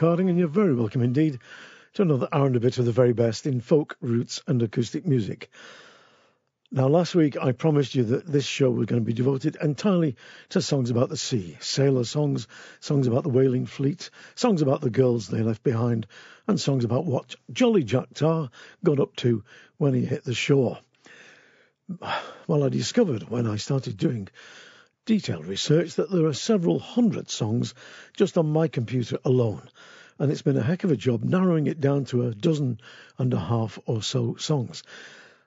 And you're very welcome indeed to another hour and a bit of the very best in folk, roots, and acoustic music. Now, last week I promised you that this show was going to be devoted entirely to songs about the sea, sailor songs, songs about the whaling fleet, songs about the girls they left behind, and songs about what Jolly Jack Tar got up to when he hit the shore. Well, I discovered when I started doing detailed research that there are several hundred songs just on my computer alone, and it's been a heck of a job narrowing it down to a dozen and a half or so songs.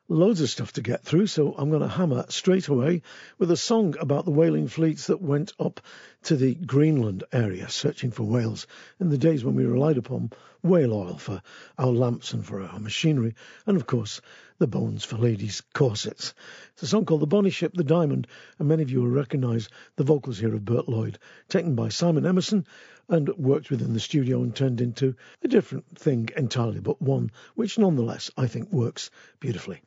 Loads of stuff to get through, so I'm going to hammer straight away with a song about the whaling fleets that went up to the Greenland area searching for whales in the days when we relied upon whale oil for our lamps and for our machinery, and of course the bones for ladies' corsets. It's a song called The Bonnie Ship, The Diamond, and many of you will recognise the vocals here of Bert Lloyd, taken by Simon Emerson and worked within the studio and turned into a different thing entirely, but one which nonetheless I think works beautifully.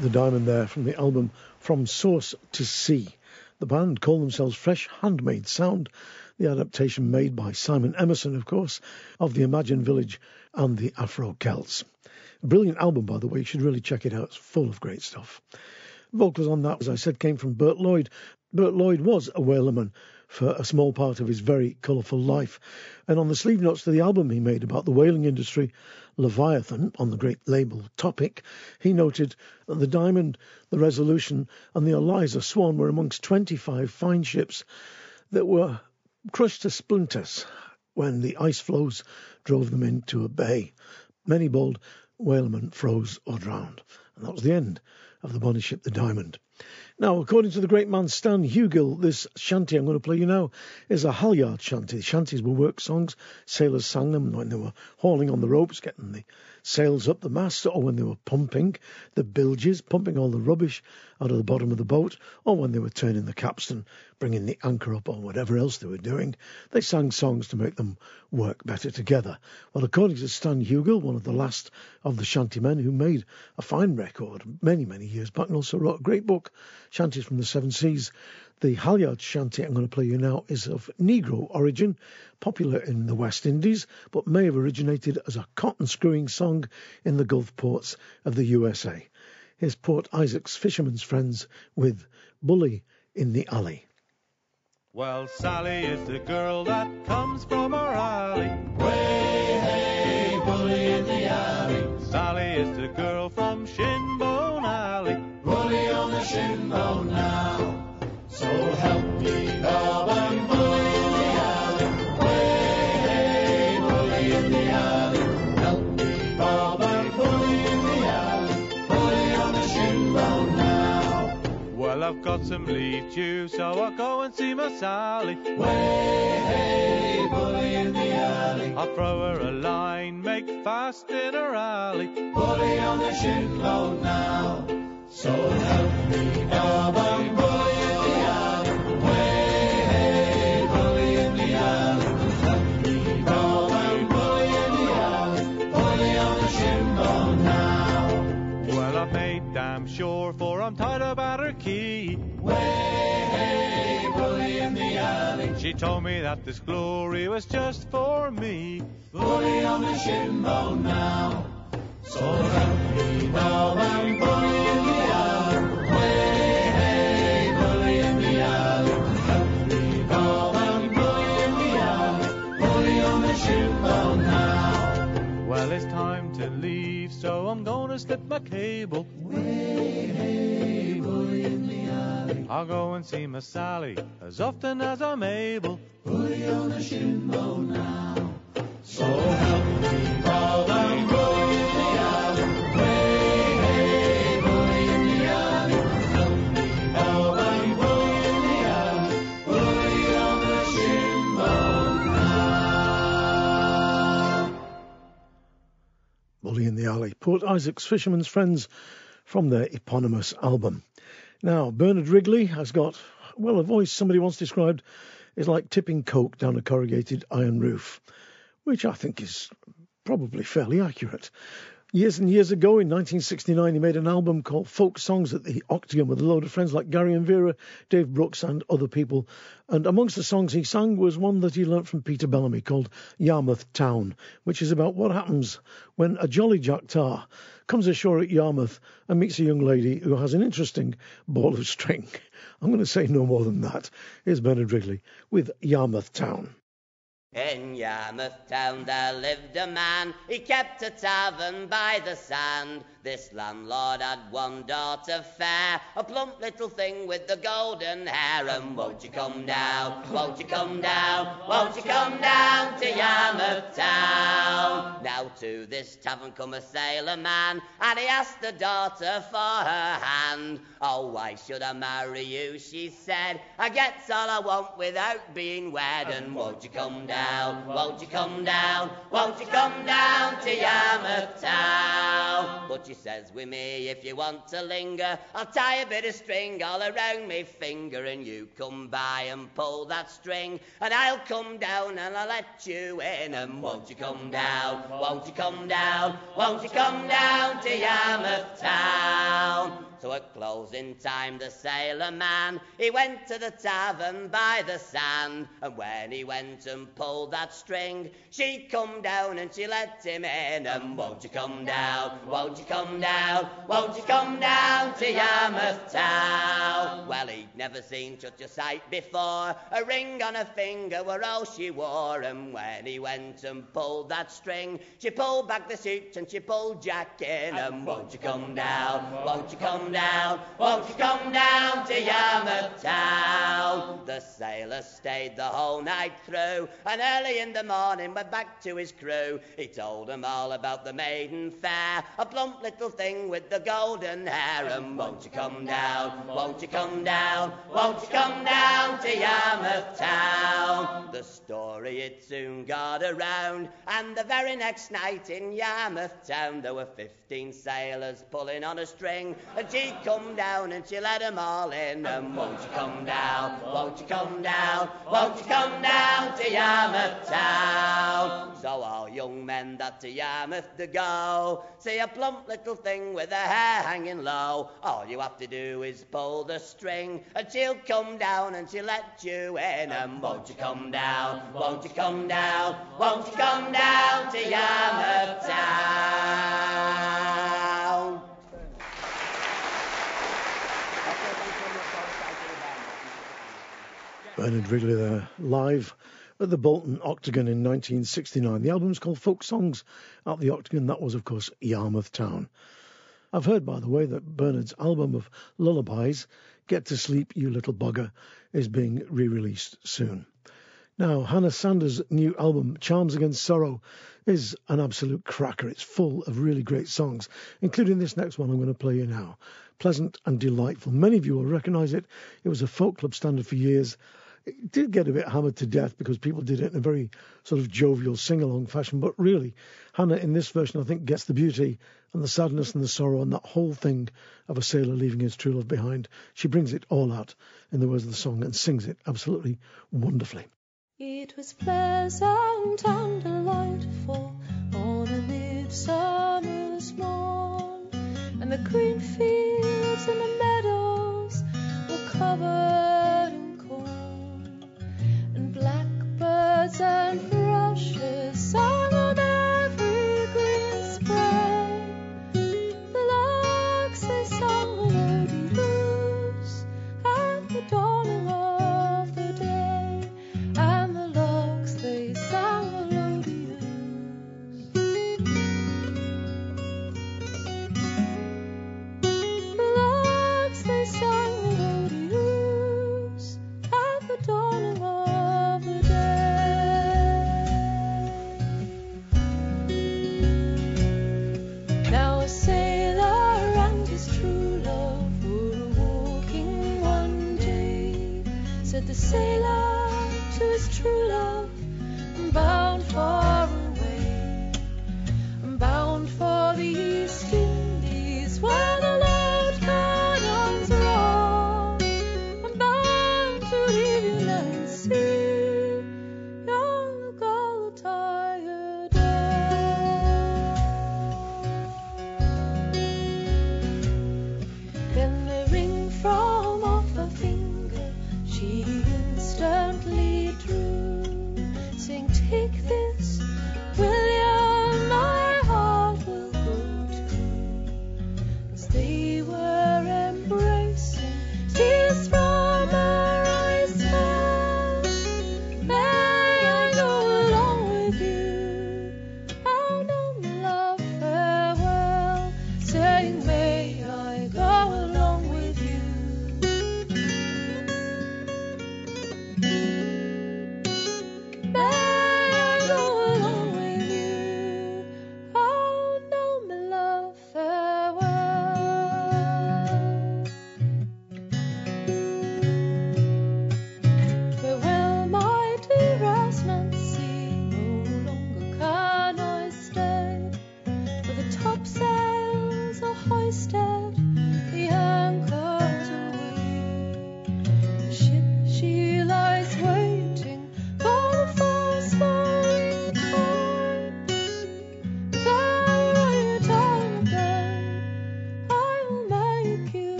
The Diamond there from the album From Source to Sea. The band call themselves Fresh Handmade Sound, the adaptation made by Simon Emerson, of course, of the Imagine Village and the Afro Celts. A brilliant album, by the way. You should really check it out. It's full of great stuff. Vocals on that, as I said, came from Bert Lloyd. Bert Lloyd was a whalerman for a small part of his very colourful life. And on the sleeve notes to the album he made about the whaling industry, Leviathan, on the great label Topic, he noted that the Diamond, the Resolution, and the Eliza Swan were amongst 25 fine ships that were crushed to splinters when the ice floes drove them into a bay. Many bold whalemen froze or drowned. And that was the end of the bonny ship, the Diamond. Now, according to the great man Stan Hugill, this shanty I'm going to play you now is a halyard shanty. Shanties were work songs. Sailors sang them when they were hauling on the ropes, getting the sails up the mast, or when they were pumping the bilges, pumping all the rubbish out of the bottom of the boat, or when they were turning the capstan, bringing the anchor up, or whatever else they were doing. They sang songs to make them work better together. Well, according to Stan Hugill, one of the last of the shanty men who made a fine record many, many years back and also wrote a great book, Shanties from the Seven Seas, the halyard shanty I'm going to play you now is of Negro origin, popular in the West Indies, but may have originated as a cotton screwing song in the Gulf ports of the USA. Here's Port Isaac's Fisherman's Friends with Bully in the Alley. Well, Sally is the girl that comes from our alley. Way, hey, bully in the alley. Sally is the girl from Shinbone Alley. Bully on the shinbone now. So help me, Bob, I'm bully in the alley. Way, hey, bully in the alley. Help me, Bob, I'm bully in the alley. Bully on the shinbone now. Well, I've got some leave due, so I'll go and see my Sally. Way, hey, bully in the alley. I'll throw her a line, make fast in her alley. Bully on the shinbone now. So help me, Bob, I'm bully sure, for I'm tied about her key. Way, hey, bully in the alley. She told me that this glory was just for me. Bully on the shinbone now. So help me, Bob, I'm bully in so I'm slip my cable. Way, bully in the alley. I'll go and see my Sally as often as I'm able. Bully on the shinbone now. So help me, Bob, I'm Bully in the Alley. Port Isaac's Fisherman's Friends from their eponymous album. Now, Bernard Wrigley has got, well, a voice somebody once described is like tipping coke down a corrugated iron roof, which I think is probably fairly accurate. Years and years ago, in 1969, he made an album called Folk Songs at the Octagon with a load of friends like Gary and Vera, Dave Brooks, and other people. And amongst the songs he sang was one that he learnt from Peter Bellamy called Yarmouth Town, which is about what happens when a jolly Jack Tar comes ashore at Yarmouth and meets a young lady who has an interesting ball of string. I'm going to say no more than that. Here's Bernard Wrigley with Yarmouth Town. In Yarmouth town there lived a man, he kept a tavern by the sand. This landlord had one daughter fair, a plump little thing with the golden hair. And won't you come down, won't you come down, won't you come down to Yarmouth town? Now to this tavern come a sailor man, and he asked the daughter for her hand. Oh, why should I marry you, she said, I gets all I want without being wed. And won't you come down, won't you come down, won't you come down to Yarmouth town? But she says with me, if you want to linger, I'll tie a bit of string all around me finger, and you come by and pull that string, and I'll come down and I'll let you in. And won't you come down, won't you come down, won't you come down to Yarmouth town? So at closing time, the sailor man, he went to the tavern by the sand. And when he went and pulled that string, she come down and she let him in. And won't you come down, won't you come down, won't you come down to Yarmouth town? He'd never seen such a sight before. A ring on her finger were all she wore. And when he went and pulled that string, she pulled back the suit and she pulled Jack in. And won't you come down, won't you come down? down? Won't you come down to Yarmouth town? The sailor stayed the whole night through, and early in the morning went back to his crew. He told them all about the maiden fair, a plump little thing with the golden hair. And won't you come down? Won't you come down? Won't you come down to Yarmouth town? The story it soon got around, and the very next night in Yarmouth town there were fifteen sailors pulling on a string, and she come down and she let 'em all in. And won't you come down? Won't you come down? Won't you come down to Yarmouth town? So all young men that to Yarmouth to go, see a plump little thing with her hair hanging low. All you have to do is pull the string, and she'll come down and she'll let you in. And won't you come down? Won't you come down? Won't you come down to Yarmouth town? Bernard Wrigley there, live at the Bolton Octagon in 1969. The album's called Folk Songs at the Octagon. That was, of course, Yarmouth Town. I've heard, by the way, that Bernard's album of lullabies, Get to Sleep, You Little Bugger, is being re released soon. Now, Hannah Sanders' new album, Charms Against Sorrow, is an absolute cracker. It's full of really great songs, including this next one I'm going to play you now. Pleasant and delightful. Many of you will recognise it. It was a folk club standard for years. It did get a bit hammered to death because people did it in a very sort of jovial sing along fashion, but really, Hannah in this version, I think, gets the beauty and the sadness and the sorrow and that whole thing of a sailor leaving his true love behind. She brings it all out in the words of the song and sings it absolutely wonderfully. It was pleasant and delightful on a midsummer's morn, and the green fields and the meadows were covered and thrushes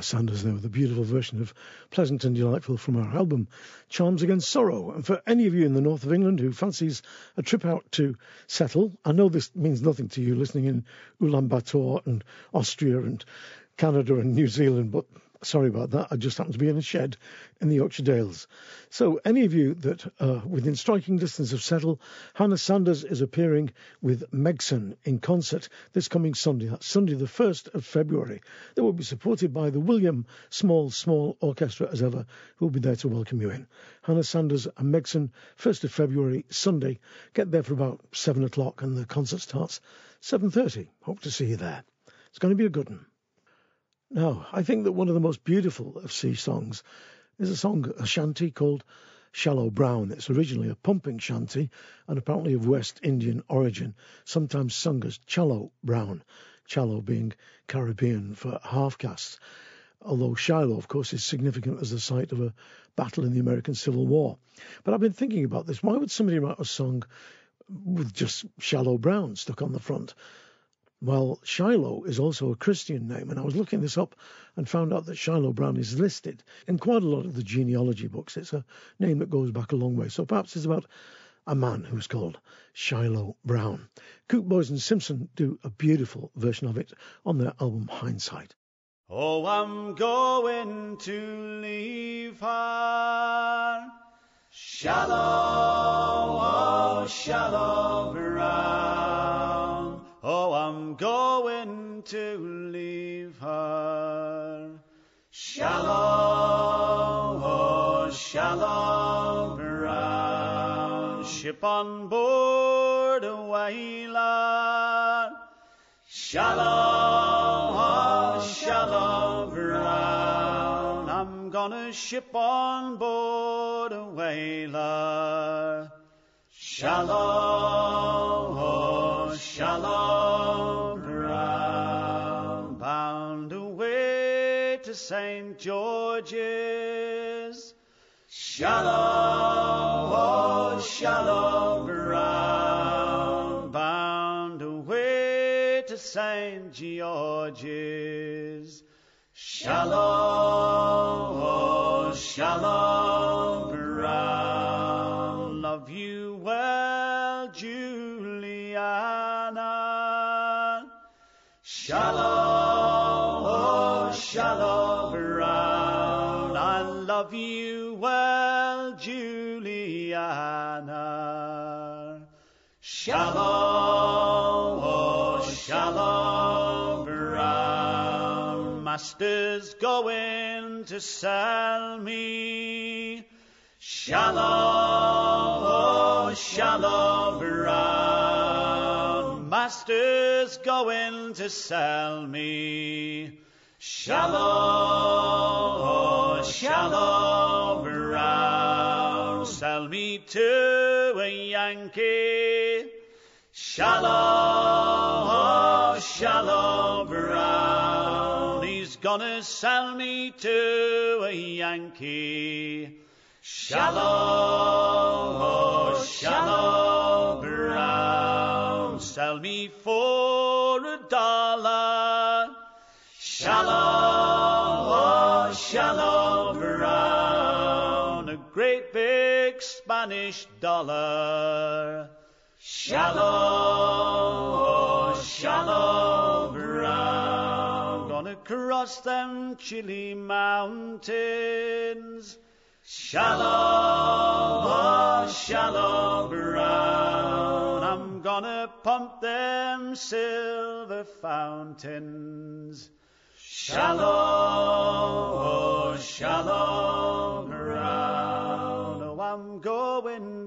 Hannah Sanders there with a beautiful version of Pleasant and Delightful from our album Charms Against Sorrow. And for any of you in the north of England who fancies a trip out to settle, I know this means nothing to you listening in Ulaanbaatar and Austria and Canada and New Zealand, but Sorry about that. I just happened to be in a shed in the Yorkshire Dales. So, any of you that are within striking distance of Settle, Hannah Sanders is appearing with Megson in concert this coming Sunday. That's Sunday, the 1st of February. They will be supported by the William Small Small Orchestra as ever, who will be there to welcome you in. Hannah Sanders and Megson, 1st of February, Sunday. Get there for about 7 o'clock and the concert starts 7.30. Hope to see you there. It's going to be a good one. Now, I think that one of the most beautiful of sea songs is a song, a shanty called Shallow Brown. It's originally a pumping shanty and apparently of West Indian origin, sometimes sung as Challow Brown, Challow being Caribbean for half castes. Although Shiloh, of course, is significant as the site of a battle in the American Civil War. But I've been thinking about this. Why would somebody write a song with just Shallow Brown stuck on the front? Well, Shiloh is also a Christian name, and I was looking this up and found out that Shiloh Brown is listed in quite a lot of the genealogy books. It's a name that goes back a long way, so perhaps it's about a man who's called Shiloh Brown. Coope Boyes and Simpson do a beautiful version of it on their album Hindsight. Oh, I'm going to leave her. Shallow, oh, shallow brown. Oh, I'm going to leave her. Shallow, oh, shallow brown. Ship on board a whaler. Shallow, oh, shallow brown. I'm gonna ship on board a whaler. Shallow, shallow brown. Bound away to St. George's. Shallow, oh, shallow brown. Bound away to St. George's. Shallow, oh, shallow brown. Juliana. Shallow, oh, shallow brown. Master's going to sell me. Shallow, oh, shallow brown. Master's going to sell me. Shallow, oh, shallow brown. Sell me to a Yankee. Shallow, oh, shallow brown. He's gonna sell me to a Yankee. Shallow, oh, shallow brown. Sell me for a dollar. Shallow, oh, shallow Spanish dollar. Shallow, oh, shallow brown. Gonna cross them chilly mountains. Shallow, oh, shallow brown. I'm gonna pump them silver fountains. Shallow, oh, shallow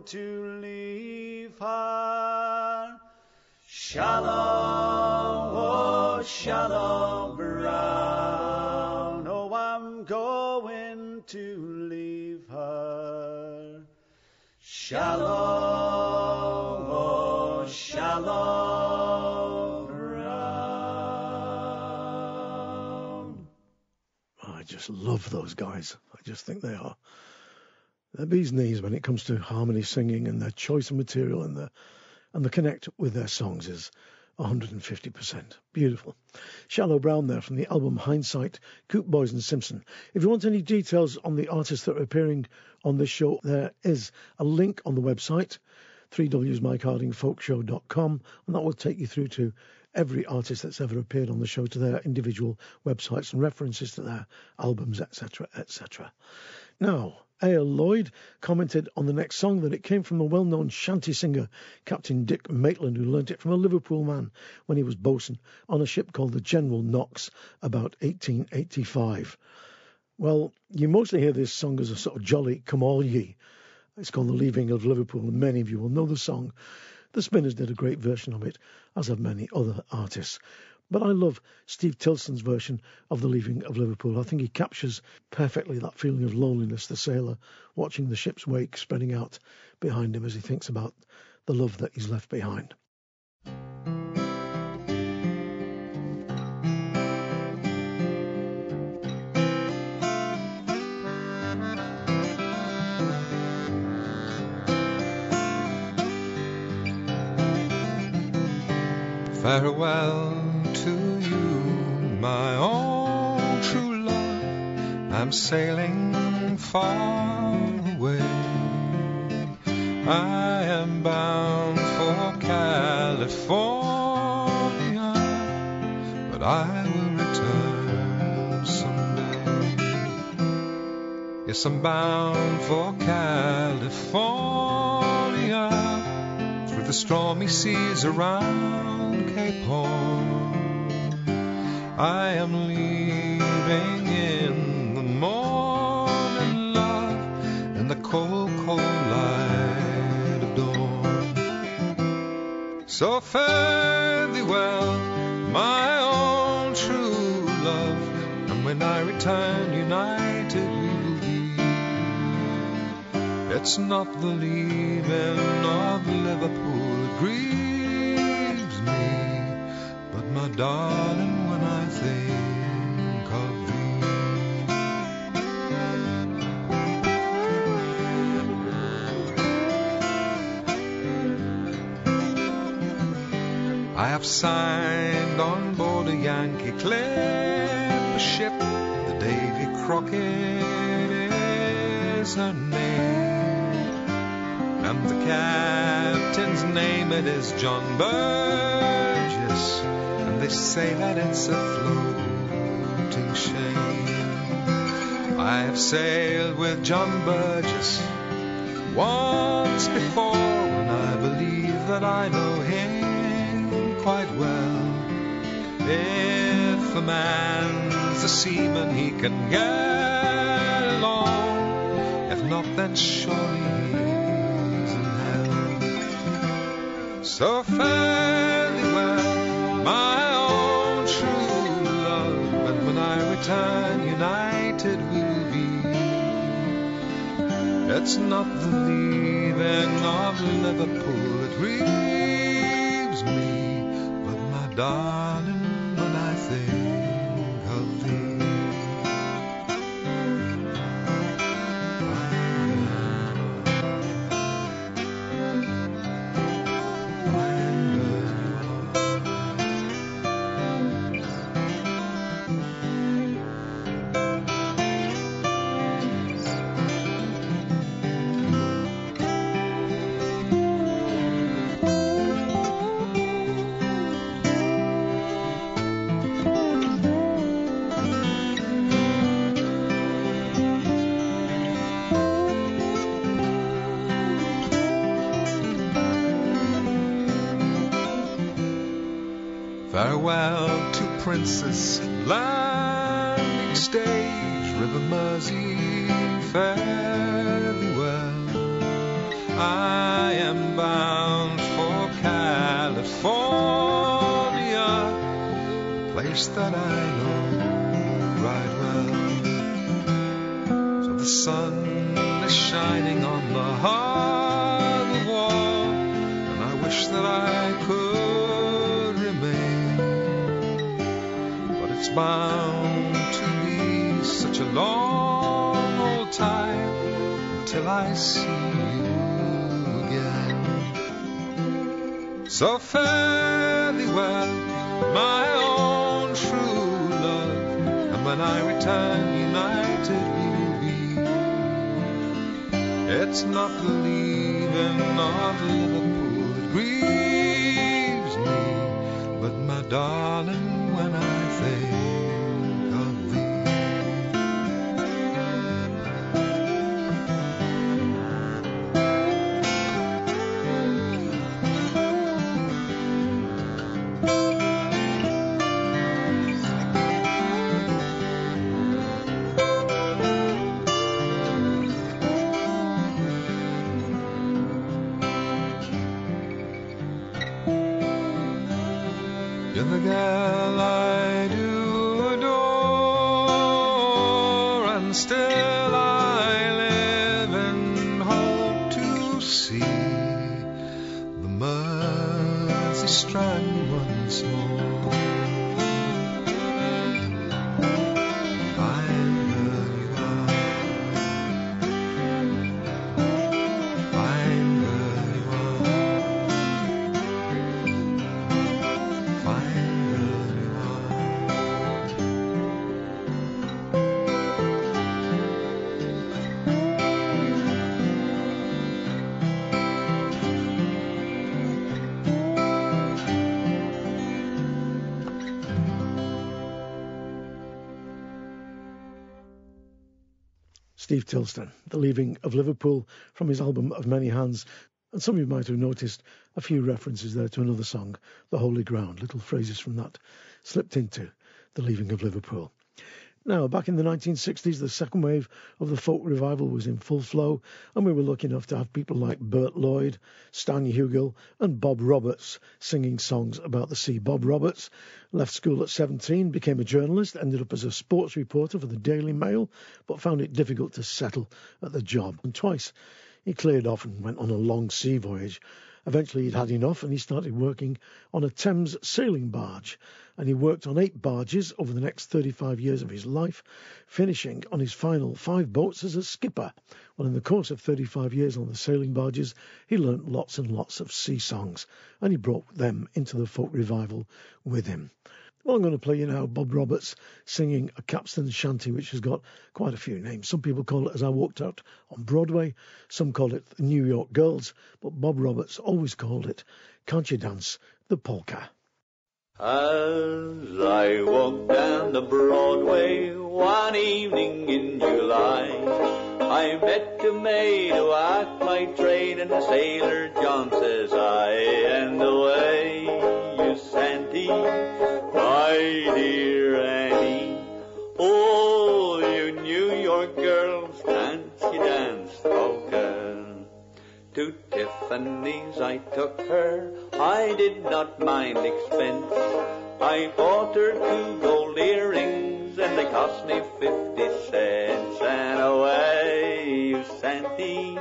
to leave her. Shallow, oh, shallow brown. Oh, I'm going to leave her. Shallow, oh, shallow brown. Oh, I just love those guys. I just think they are. They're bees knees when it comes to harmony singing and their choice of material and the and the connect with their songs is 150%. Beautiful. Shallow Brown there from the album Hindsight, Coope Boyes and Simpson. If you want any details on the artists that are appearing on this show, there is a link on the website, 3wsmikehardingfolkshow.com, and that will take you through to every artist that's ever appeared on the show to their individual websites and references to their albums, etc., etc. Now, A.L. Lloyd commented on the next song that it came from the well known shanty singer Captain Dick Maitland, who learnt it from a Liverpool man when he was bosun on a ship called the General Knox about 1885. Well, you mostly hear this song as a sort of jolly come all ye. It's called The Leaving of Liverpool, and many of you will know the song. The Spinners did a great version of it, as have many other artists. But I love Steve Tilston's version of The Leaving of Liverpool. I think he captures perfectly that feeling of loneliness, the sailor watching the ship's wake spreading out behind him as he thinks about the love that he's left behind. Farewell my own true love. I'm sailing far away. I am bound for California, but I will return someday. Yes, I'm bound for California through the stormy seas around Cape Horn. I am leaving in the morning, love, in the cold, cold light of dawn. So fare thee well, my own true love, and when I return united we will be. It's not the leaving of Liverpool that grieves me, but my darling, I think of thee. I have signed on board a Yankee clipper ship, the Davy Crockett is her name. And the captain's name it is John Burgess, they say that it's a floating shame. I have sailed with John Burgess once before, and I believe that I know him quite well. If a man's a seaman, he can get along. If not, then surely he's in hell. So thee well, my It's not the leaving of Liverpool. That grieves me, but my darling, when I think to of Liverpool that grieves me, but my darling, when I think Tilston, The Leaving of Liverpool from his album Of Many Hands. And some of you might have noticed a few references there to another song, The Holy Ground, little phrases from that slipped into The Leaving of Liverpool. Now, back in the 1960s, the second wave of the folk revival was in full flow, and we were lucky enough to have people like Bert Lloyd, Stan Hugill, and Bob Roberts singing songs about the sea. Bob Roberts left school at 17, became a journalist, ended up as a sports reporter for the Daily Mail, but found it difficult to settle at the job. And twice he cleared off and went on a long sea voyage. Eventually, he'd had enough and he started working on a Thames sailing barge. And he worked on eight barges over the next 35 years of his life, finishing on his final five boats as a skipper. Well, in the course of 35 years on the sailing barges, he learnt lots and lots of sea songs, and he brought them into the folk revival with him. Well, I'm going to play you now Bob Roberts singing a capstan shanty, which has got quite a few names. Some people call it As I Walked Out on Broadway, some call it The New York Girls, but Bob Roberts always called it Can't You Dance the Polka? As I walked down the Broadway one evening in July, I met a maid who asked my trade, and the Sailor John says I, and the way you Santy, my dear Annie, oh, you New York girls, you dance polka? To Tiffany's I took her, I did not mind expense. I bought her two gold earrings and they cost me fifty cents. And away you Santy,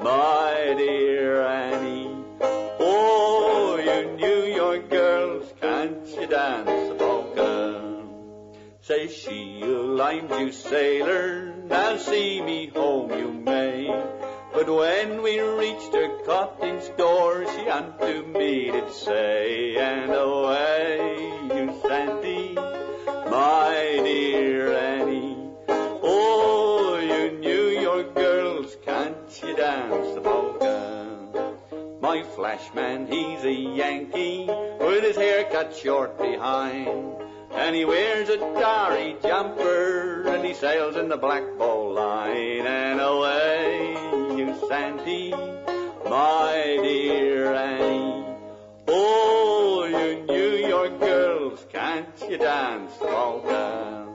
my dear Annie. Oh, you New York girls, you dance the polka? Says she, you lime you sailor, now see me home you may. But when we reached her cottage door, she unto me did say, and away you Sandy, my dear Annie. Oh, you New York girls, can't you dance the polka? My flashman, he's a Yankee, with his hair cut short behind. And he wears a tarry jumper, and he sails in the Black Ball line. And away, you Santy, my dear Annie. Oh, you New York girls, can't you dance polka?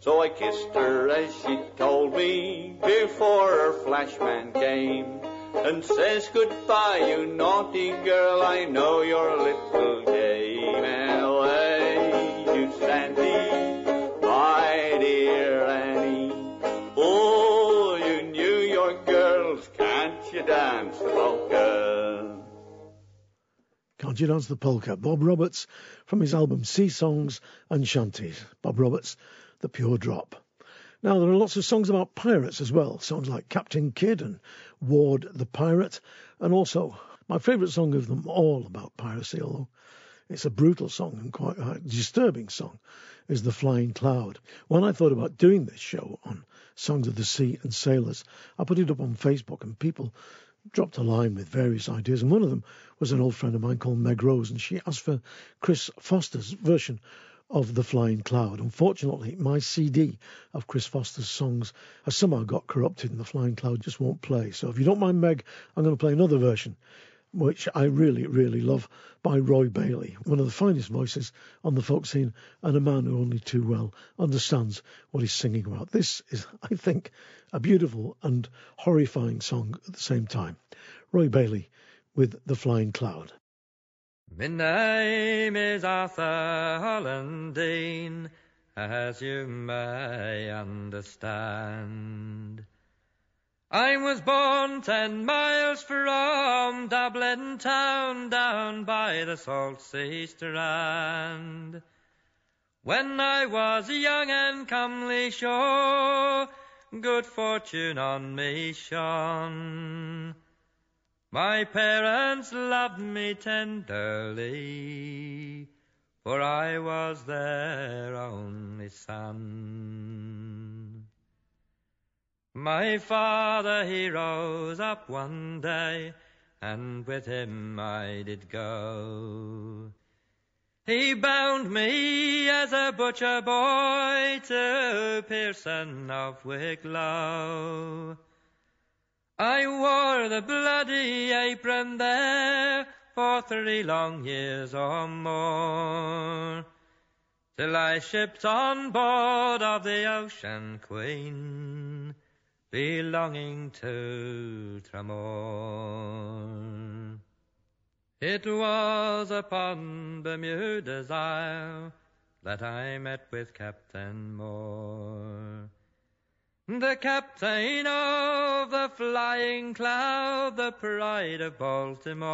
So I kissed her as she told me before her flashman came. And says goodbye, you naughty girl, I know your little game. And away, you Sandy, my dear Annie. Oh, you New York girls, can't you dance the polka? Can't You Dance the Polka? Bob Roberts from his album Sea Songs and Shanties. Bob Roberts, The Pure Drop. Now, there are lots of songs about pirates as well. Songs like Captain Kidd and Ward the Pirate, and also My favourite song of them all about piracy, although it's a brutal song and quite a disturbing song, is The Flying Cloud. When I thought about doing this show on Songs of the Sea and Sailors, I put it up on Facebook and people dropped a line with various ideas. And one of them was an old friend of mine called Meg Rose, and she asked for Chris Foster's version of The Flying Cloud. Unfortunately, my CD of Chris Foster's songs has somehow got corrupted and The Flying Cloud just won't play. So if you don't mind, Meg, I'm going to play another version, which I really, really love, by Roy Bailey, one of the finest voices on the folk scene and a man who only too well understands what he's singing about. This is, I think, a beautiful and horrifying song at the same time. Roy Bailey with The Flying Cloud. My name is Arthur Hollandine, as you may understand. I was born ten miles from Dublin town, down by the salt sea strand. When I was young and comely, sure, good fortune on me shone. My parents loved me tenderly, for I was their only son. My father he rose up one day, and with him I did go. He bound me as a butcher boy to Pearson of Wicklow. I wore the bloody apron there for three long years or more, till I shipped on board of the Ocean Queen, belonging to Tramore. It was upon Bermuda's Isle that I met with Captain Moore. The captain of the flying cloud, the pride of Baltimore.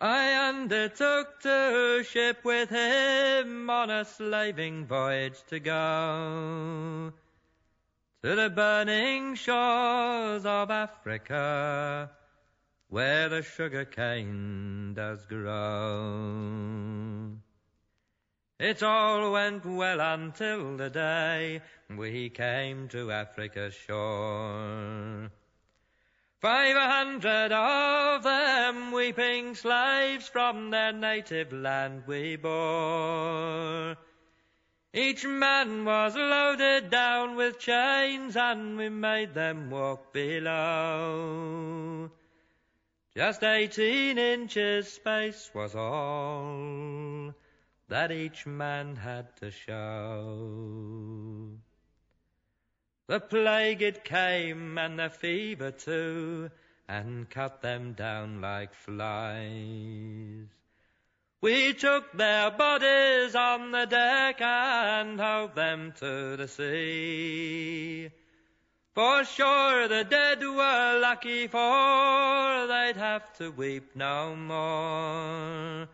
I undertook to ship with him on a slaving voyage to go to the burning shores of Africa, where the sugar cane does grow. It all went well until the day we came to Africa's shore. Five hundred of them weeping slaves from their native land we bore. Each man was loaded down with chains and we made them walk below. Just eighteen inches space was all that each man had to show. The plague it came and the fever too, and cut them down like flies. We took their bodies on the deck and hove them to the sea. For sure the dead were lucky, for they'd have to weep no more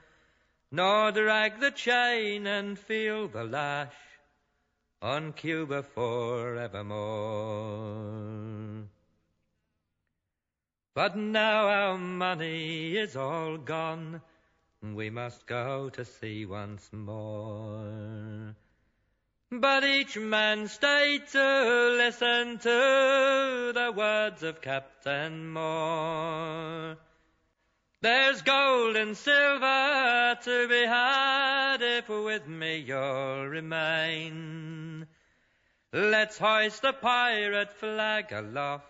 nor drag the chain and feel the lash on Cuba forevermore. But now our money is all gone, we must go to sea once more. But each man stayed to listen to the words of Captain Moore. There's gold and silver to be had if with me you'll remain. Let's hoist the pirate flag aloft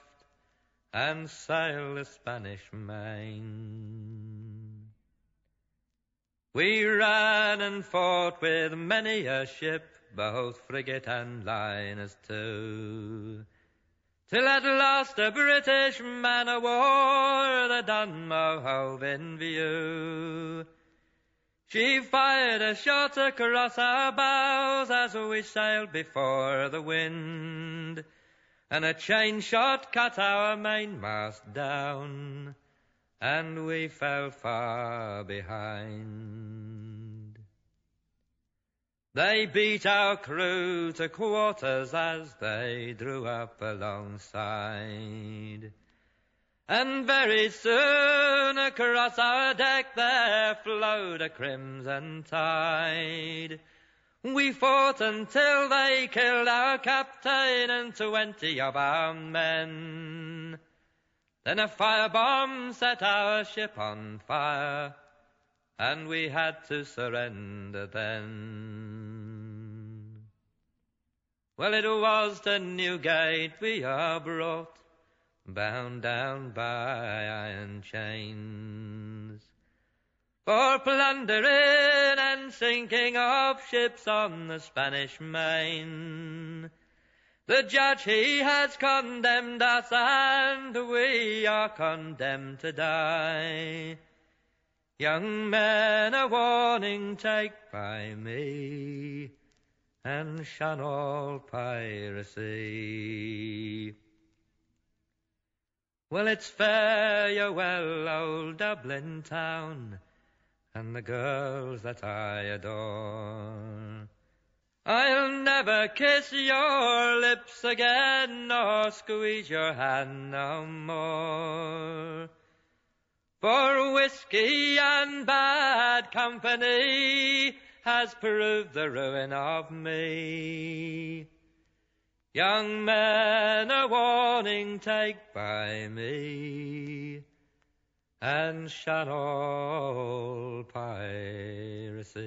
and sail the Spanish main. We ran and fought with many a ship, both frigate and liners too. Till at last a British man o' war, the Dunmow hove in view. She fired a shot across our bows as we sailed before the wind, and a chain shot cut our mainmast down, and we fell far behind. They beat our crew to quarters as they drew up alongside. And very soon across our deck there flowed a crimson tide. We fought until they killed our captain and twenty of our men. Then a firebomb set our ship on fire, and we had to surrender then. Well, it was to Newgate we are brought, bound down by iron chains. For plundering and sinking of ships on the Spanish main. The judge he has condemned us and we are condemned to die. Young men a warning take by me and shun all piracy. Well, it's farewell, old Dublin town, and the girls that I adore. I'll never kiss your lips again, nor squeeze your hand no more. For whiskey and bad company has proved the ruin of me. Young men, a warning take by me, and shun all piracy.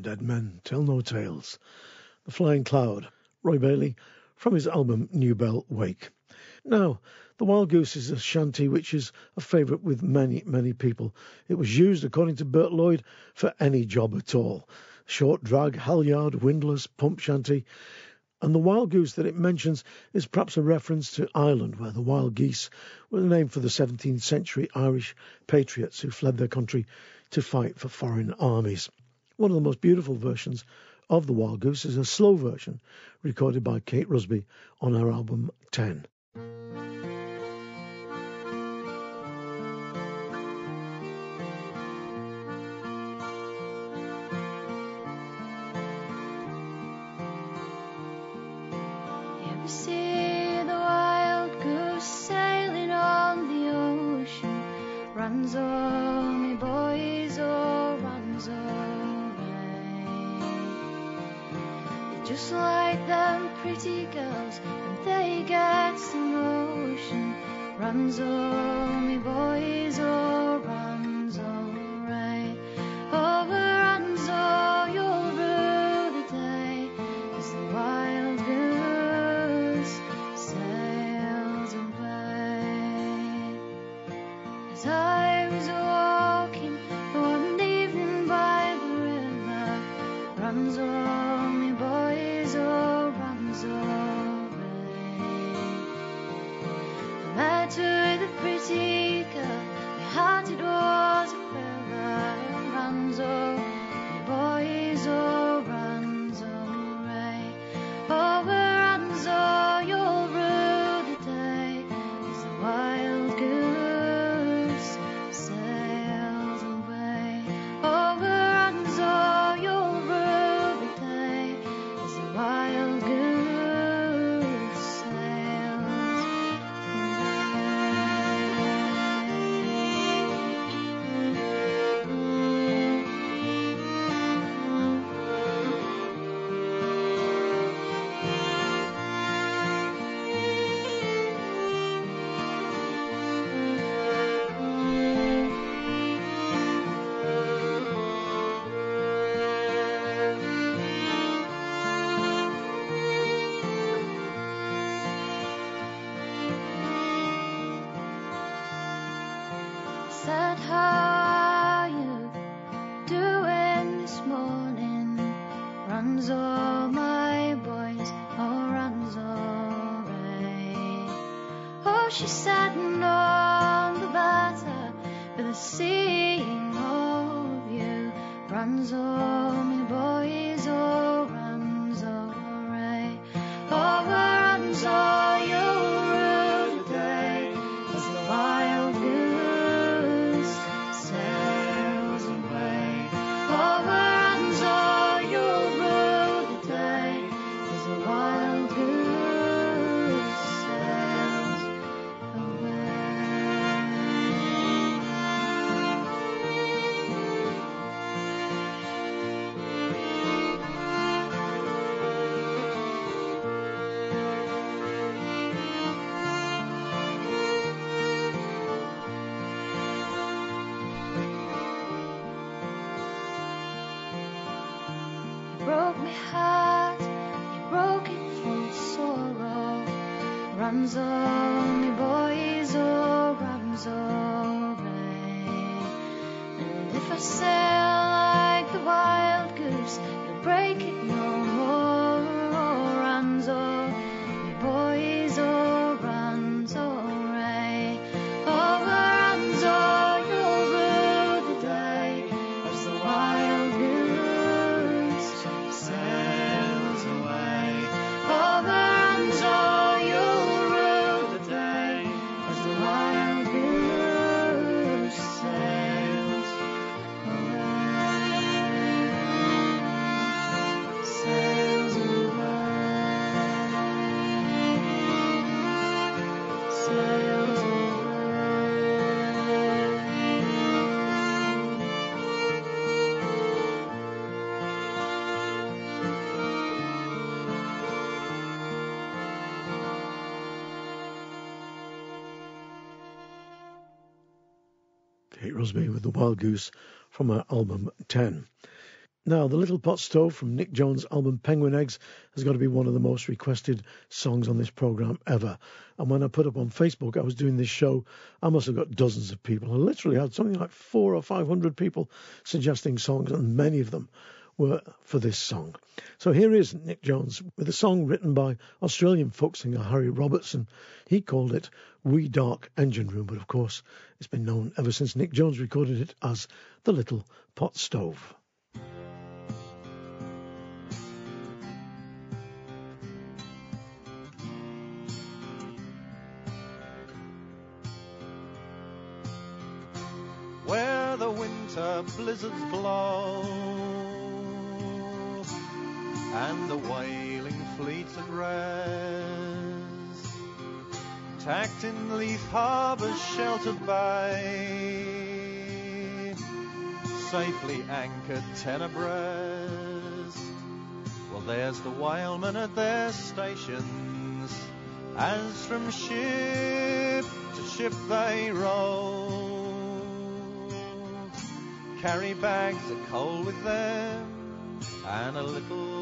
Dead Men Tell No Tales. The Flying Cloud. Roy Bailey from his album New Bell Wake. Now, the Wild Goose is a shanty which is a favourite with many, many people. It was used, according to Bert Lloyd, for any job at all. Short drag, halyard, windlass, pump shanty. And the wild goose that it mentions is perhaps a reference to Ireland, where the wild geese were named for the 17th century Irish patriots who fled their country to fight for foreign armies. One of the most beautiful versions of the wild goose is a slow version recorded by Kate Rusby on her album 10. Runs all me boys, oh, runs away. Just like them pretty girls, they get some motion. Runs all me boys, oh, Rusby with the Wild Goose from her album 10. Now, The Little Pot Stove from Nic Jones' album Penguin Eggs has got to be one of the most requested songs on this programme ever. And when I put up on Facebook, I was doing this show, I must have got dozens of people. I literally had something like four or five hundred people suggesting songs, and many of them were for this song. So here is Nic Jones with a song written by Australian folk singer Harry Robertson. He called it Wee Dark Engine Room, but of course it's been known ever since Nic Jones recorded it as The Little Pot Stove. where the winter blizzards blow and the whaling fleets at rest, tacked in Leith Harbour's sheltered bay, safely anchored ten abreast. Well, there's the whalemen at their stations, as from ship to ship they row carry bags of coal with them and a little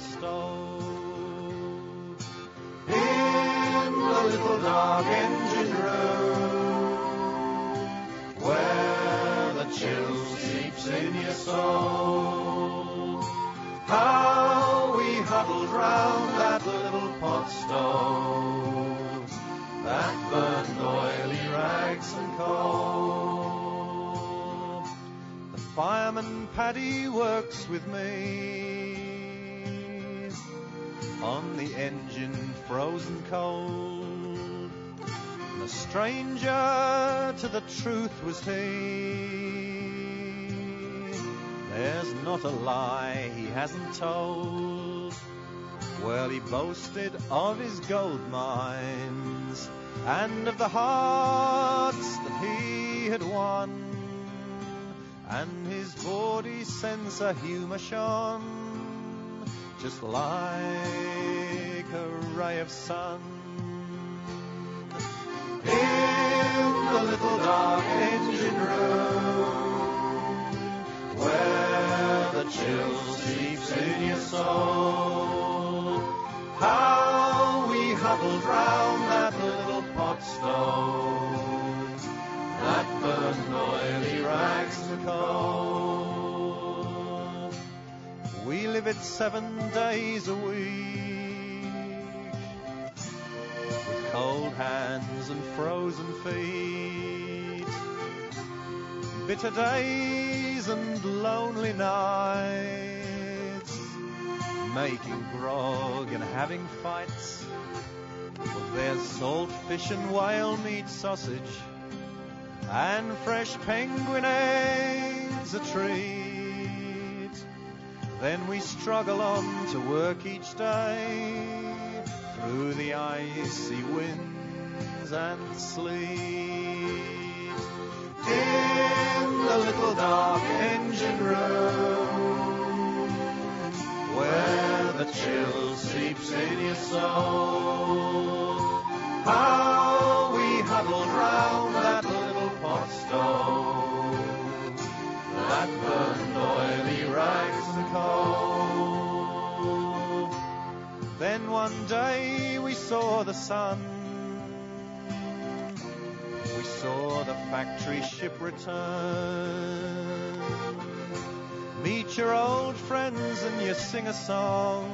stove. In the little dark engine room where the chill seeps in your soul. How we huddled round that little pot stove that burned oily rags and coal. The fireman Paddy works with me on the engine frozen cold. And a stranger to the truth was he. There's not a lie he hasn't told. Well, he boasted of his gold mines and of the hearts that he had won. And his body sensor humour shone just like a ray of sun. In the little dark engine room where the chill seeps in your soul. How we huddled round that little pot stove that burned oily rags to coal. We live it seven days a week with cold hands and frozen feet. Bitter days and lonely nights, making grog and having fights. Well, there's salt fish and whale meat sausage, and fresh penguin eggs a treat. Then we struggle on to work each day through the icy winds and sleet. In the little dark engine room where the chill seeps in your soul. How we huddled round that little pot stove burned oily rags Cove. Then one day we saw the sun. We saw the factory ship return. Meet your old friends and you sing a song.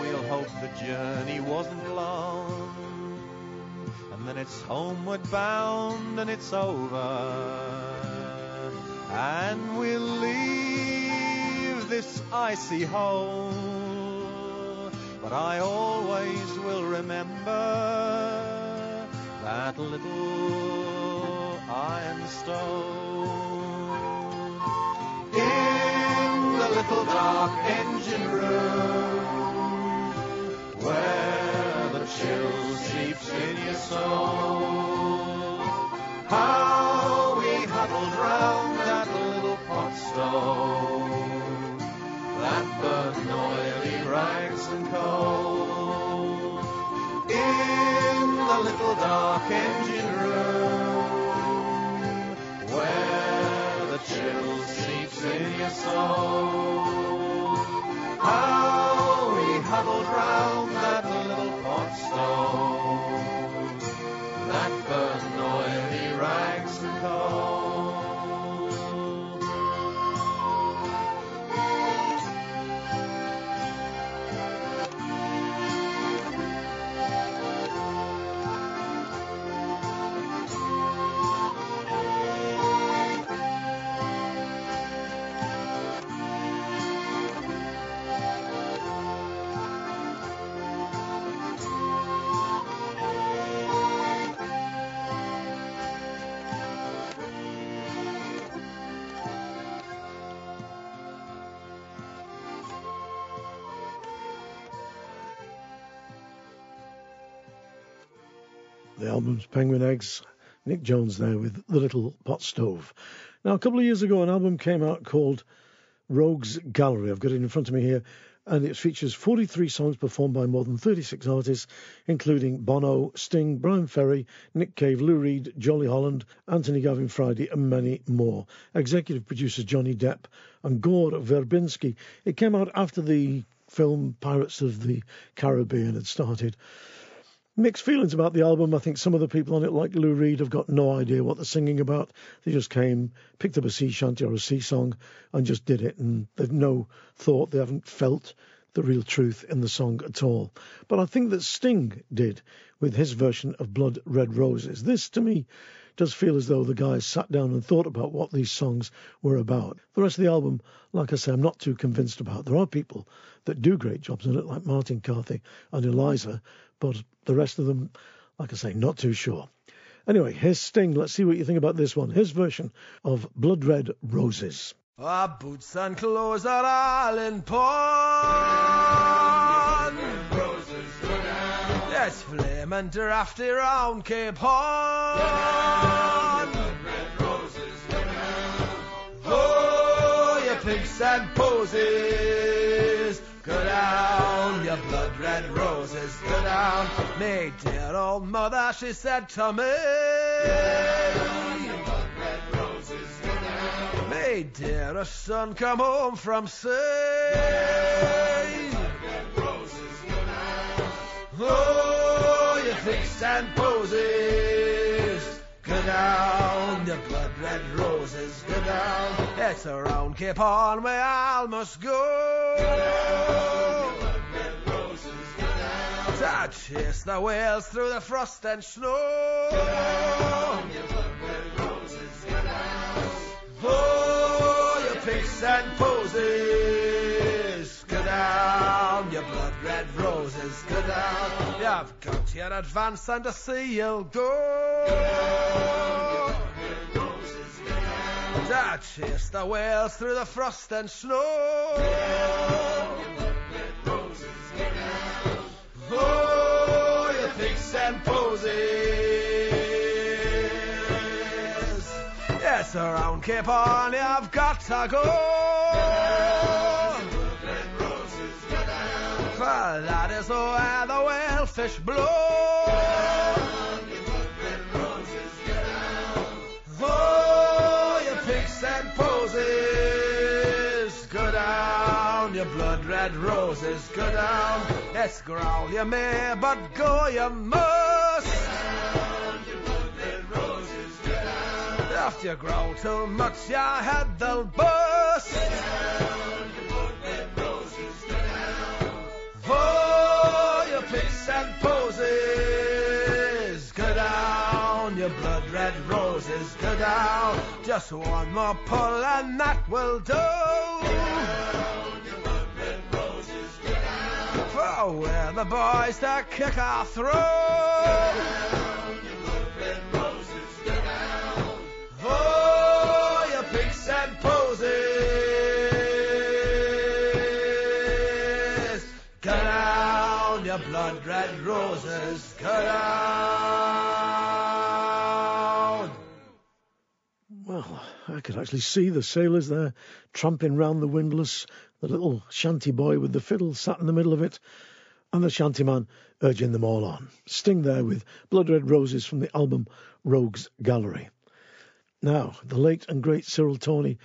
We'll hope the journey wasn't long. And then it's homeward bound and it's over. And we'll leave this icy hole. But I always will remember that little iron stone in the little dark engine room where the chill seeps in your soul. Stove that burned oily rags and coal in the little dark engine room where the chill seeps in your soul. How we huddled round album's Penguin Eggs. Nic Jones there with The Little Pot Stove. Now, a couple of years ago, an album came out called Rogues Gallery. I've got it in front of me here, and it features 43 songs performed by more than 36 artists, including Bono, Sting, Bryan Ferry, Nick Cave, Lou Reed, Jolie Holland, Antony Gavin Friday, and many more. Executive producers Johnny Depp and Gore Verbinski. It came out after the film Pirates of the Caribbean had started. Mixed feelings about the album. I think some of the people on it, like Lou Reed, have got no idea what they're singing about. They just came, picked up a sea shanty or a sea song, and just did it. And they've no thought, they haven't felt the real truth in the song at all. But I think that Sting did with his version of Blood Red Roses. This, to me, does feel as though the guys sat down and thought about what these songs were about. The rest of the album, like I say, I'm not too convinced about. There are people that do great jobs on it, like Martin Carthy and Eliza, but the rest of them, like I say, not too sure. Anyway, here's Sting. Let's see what you think about this one. His version of Blood Red Roses. Our boots and clothes are all in pawn. Yes, flame and drafty round Cape Horn. Oh, you pigs and posies, go down, your blood red roses, go down. Me dear old mother, she said to me. Me dearest son, come home from sea. Oh, you pigs and go down, your blood red roses, go down. It's around Cape Horn where I must go. To chase the whales through the frost and snow. Oh, you pigs and posies, go down, your blood red roses, go down. You've got your advance and to see you'll go. To chase the whales through the frost and snow. Oh, you pigs and posies. Yes, around Cape Horn you've got to go. That is where the whalefish blow. Down, you blood red roses, oh, you pigs and posies. Go down, your blood red roses go down. Yes, growl you may, but go you must. If you blood red roses, go down. After you growl too much, your head they'll bust. Your pics and poses, go down, your blood red roses, go down. Just one more pull and that will do. For oh, we're the boys that kick our throat. Go down. Well, I could actually see the sailors there tramping round the windlass, the little shanty boy with the fiddle sat in the middle of it, and the shanty man urging them all on. Sting there with Blood Red Roses from the album Rogues Gallery. Now, the late and great Cyril Tawney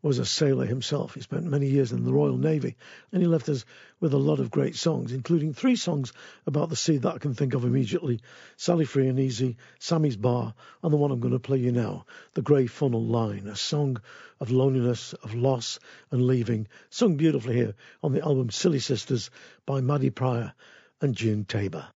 was a sailor himself. He spent many years in the Royal Navy, and he left us with a lot of great songs, including three songs about the sea that I can think of immediately Sally Free and Easy, Sammy's Bar, and the one I'm going to play you now, The Grey Funnel Line, a song of loneliness, of loss, and leaving, sung beautifully here on the album Silly Sisters by Maddy Prior and June Tabor.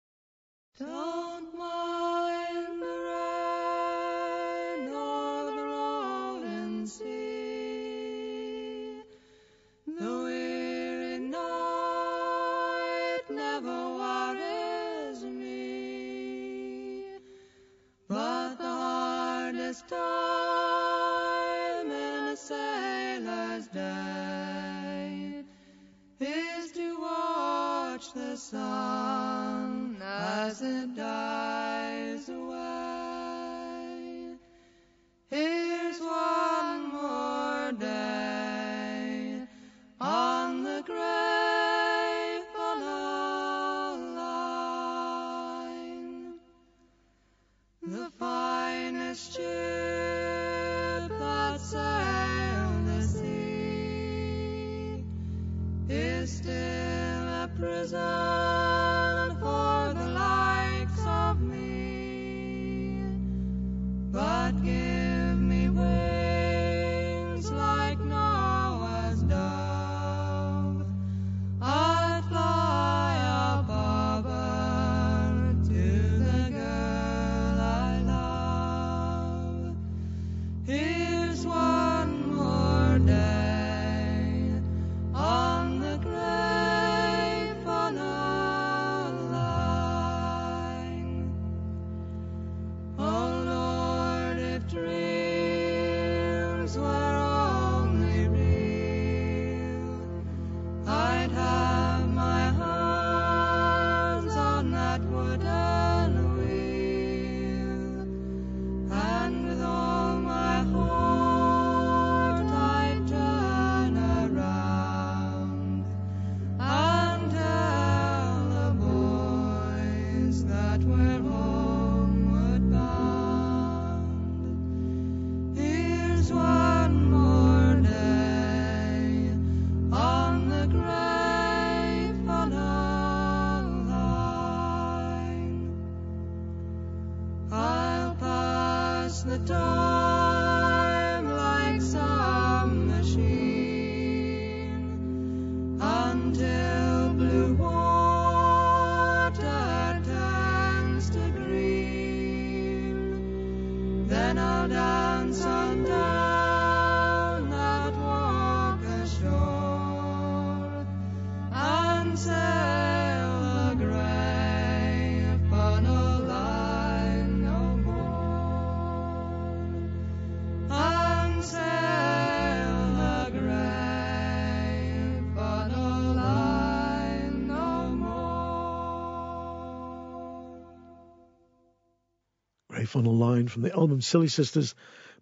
Grey Funnel Line from the album Silly Sisters,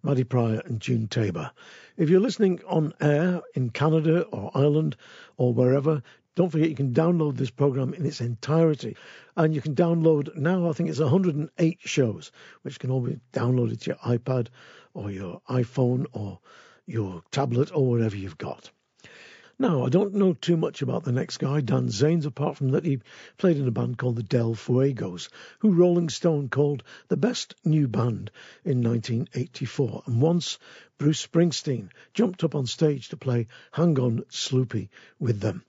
Maddy Prior and June Tabor. If you're listening on air in Canada or Ireland or wherever, don't forget you can download this program in its entirety. And you can download now, I think it's 108 shows, which can all be downloaded to your iPad or your iPhone or your tablet or whatever you've got. Now, I don't know too much about the next guy, Dan Zanes, apart from that he played in a band called the Del Fuegos, who Rolling Stone called the best new band in 1984. And once Bruce Springsteen jumped up on stage to play Hang On Sloopy with them.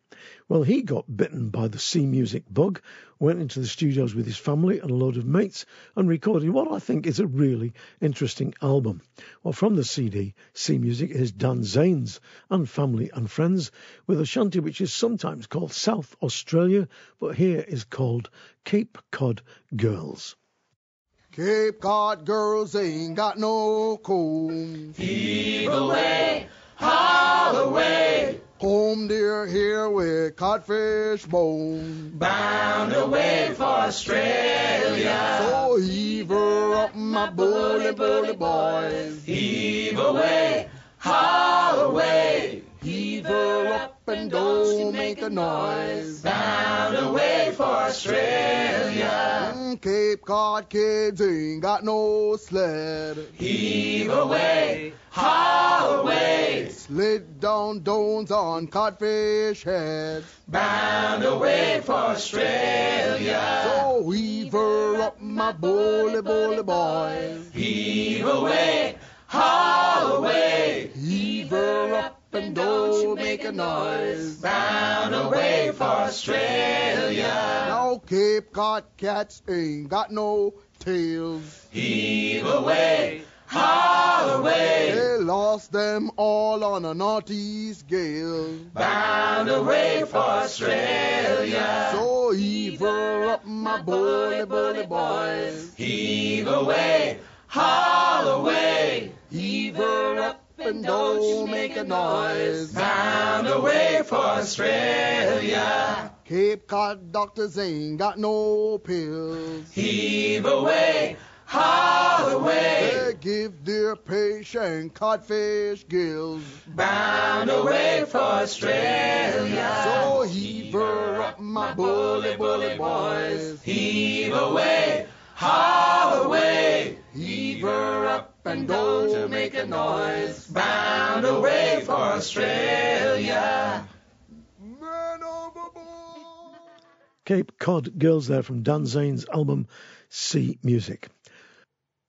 Well, he got bitten by the sea music bug, went into the studios with his family and a load of mates, and recorded what I think is a really interesting album. Well, from the CD, Sea Music is Dan Zanes and Family and Friends, with a shanty which is sometimes called South Australia, but here is called Cape Cod Girls. Cape Cod girls ain't got no comb. Heave away, haul away, Home dear here with codfish bone. bound away for Australia. So heave her up, my bully, bully boys. Heave away, haul away, Heave her up and don't make a noise. bound away for Australia. Mm, Cape Cod kids ain't got no sled. Heave away, haul away, Slid down dones on codfish heads. bound away for Australia. So heave her up, my bully, bully boys. Heave away, haul away, Heave her up and don't make a noise. bound away for Australia. Now Cape Cod cats ain't got no tails. Heave away, haul away, They lost them all on a northeast gale. bound away for Australia. So heave her up, my bully, bully boys. Heave away, haul away, Heave her up and don't make a noise. bound away for Australia. Cape Cod doctors ain't got no pills. Heave away, haul away, They give their patient codfish gills. bound away for Australia. So heave her up, my bully, bully boys. Heave away, haul away, Heave her up and don't make a noise. bound away for Australia. Man. Cape Cod Girls there from Dan Zanes' album Sea Music.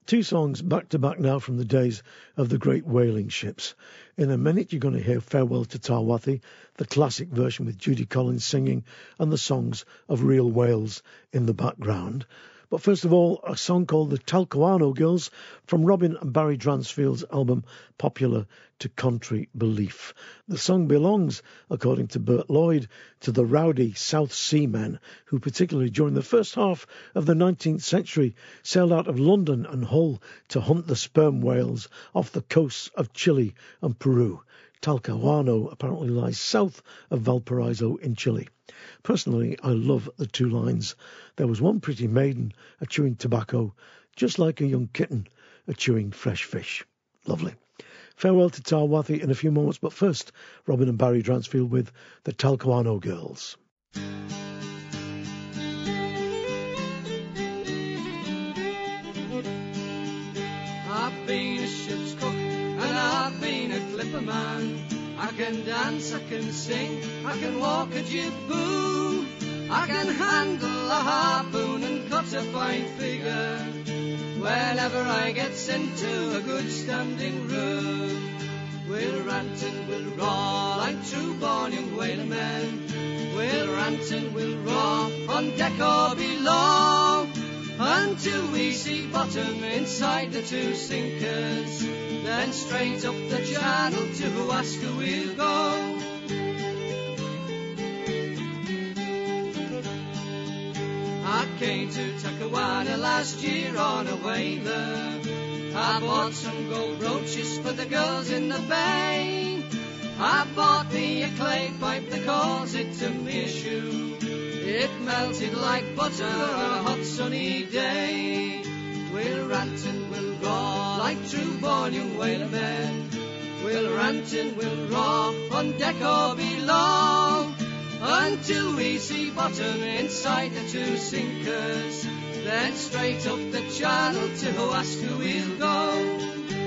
Two songs back to back now from the days of the great whaling ships. In a minute, you're going to hear Farewell to Tarwathie, the classic version with Judy Collins singing, and the songs of real whales in the background. But first of all, a song called The Talcahuano Girls from Robin and Barry Dransfield's album Popular to Contrary Belief. The song belongs, according to Bert Lloyd, to the rowdy South Sea men who, particularly during the first half of the 19th century, sailed out of London and Hull to hunt the sperm whales off the coasts of Chile and Peru. Talcahuano apparently lies south of Valparaiso in Chile. Personally, I love the two lines. There was one pretty maiden a chewing tobacco, just like a young kitten a chewing fresh fish. Lovely. Farewell to Tarwathie in a few moments, but first, Robin and Barry Dransfield with the Talcahuano Girls. I can dance, I can sing, I can walk a jiboo. I can handle a harpoon and cut a fine figure. Whenever I get into a good standing room, we'll rant and we'll roar like true born young whaler men. We'll rant and we'll roar on deck or below until we see bottom inside the two sinkers. Then straight up the channel to Huasco we'll go. I came to Talcahuano last year on a whaler. I bought some gold roaches for the girls in the bay. I bought me a clay pipe that calls it a shoe. It melted like butter on a hot sunny day. We'll rant and we'll roar like true born whaler men. We'll rant and we'll roar on deck or below until we see bottom inside the two sinkers. Then straight up the channel to Huasco we'll go.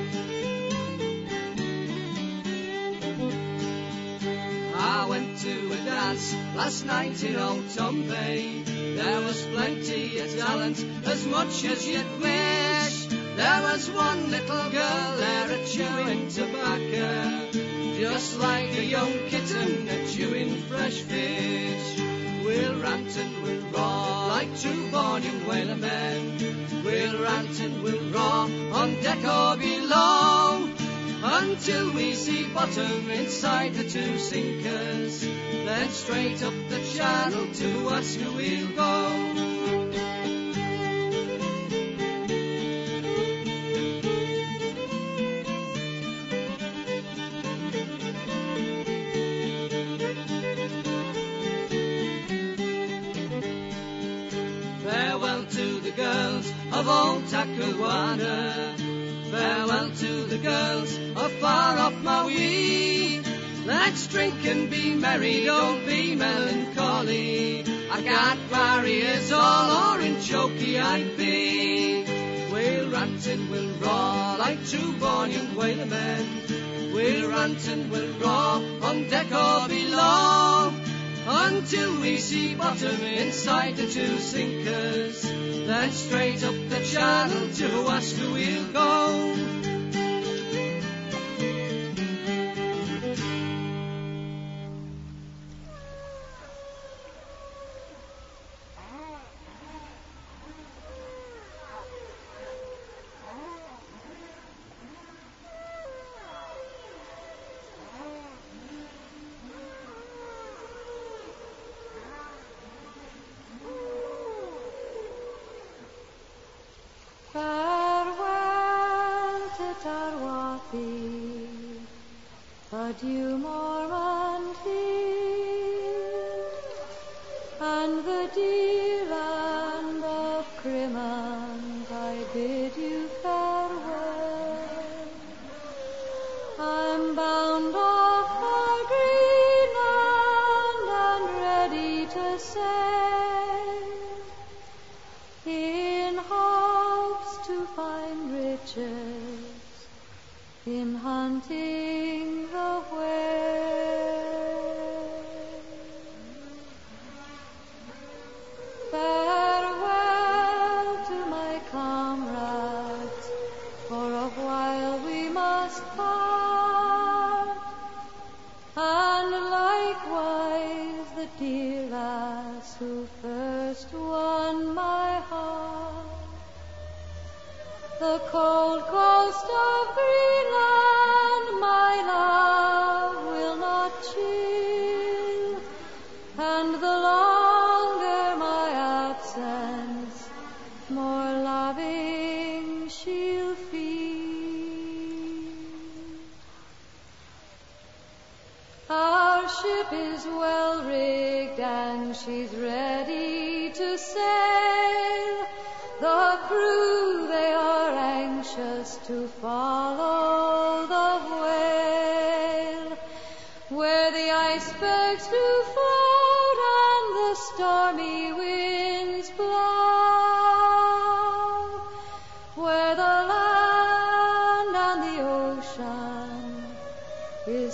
I went to a dance last night in Old Tom Bay. There was plenty of talent, as much as you'd wish. There was one little girl there chewing tobacco, just like a young kitten a chewing fresh fish. We'll rant and we'll roar like two young whaler men. We'll rant and we'll roar on deck or below until we see bottom inside the two sinkers. Then straight up the channel to us we'll go. Farewell to the girls of old Talcahuano. Farewell to the girls of far off Maui. Let's drink and be merry, don't be melancholy. I got barriers all or in chokey I'd be. We'll rant and we'll roar like two born young whalemen. We'll rant and we'll roar on deck or below until we see bottom inside the two sinkers. Then straight up the channel to Alaska we'll go.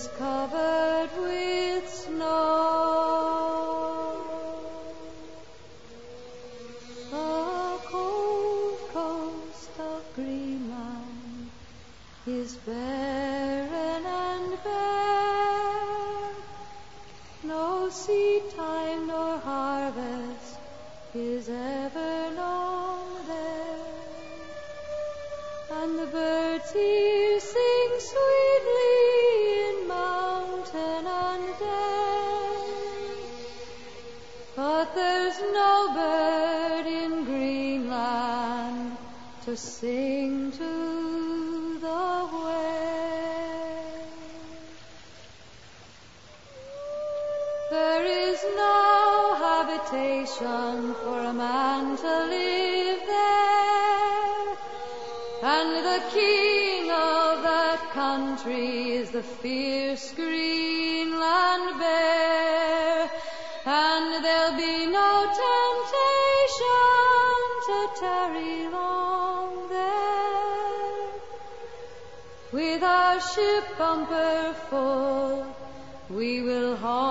Is habitation for a man to live there. And the king of that country is the fierce Greenland bear. And there'll be no temptation to tarry long there. With our ship bumper full, we will homeward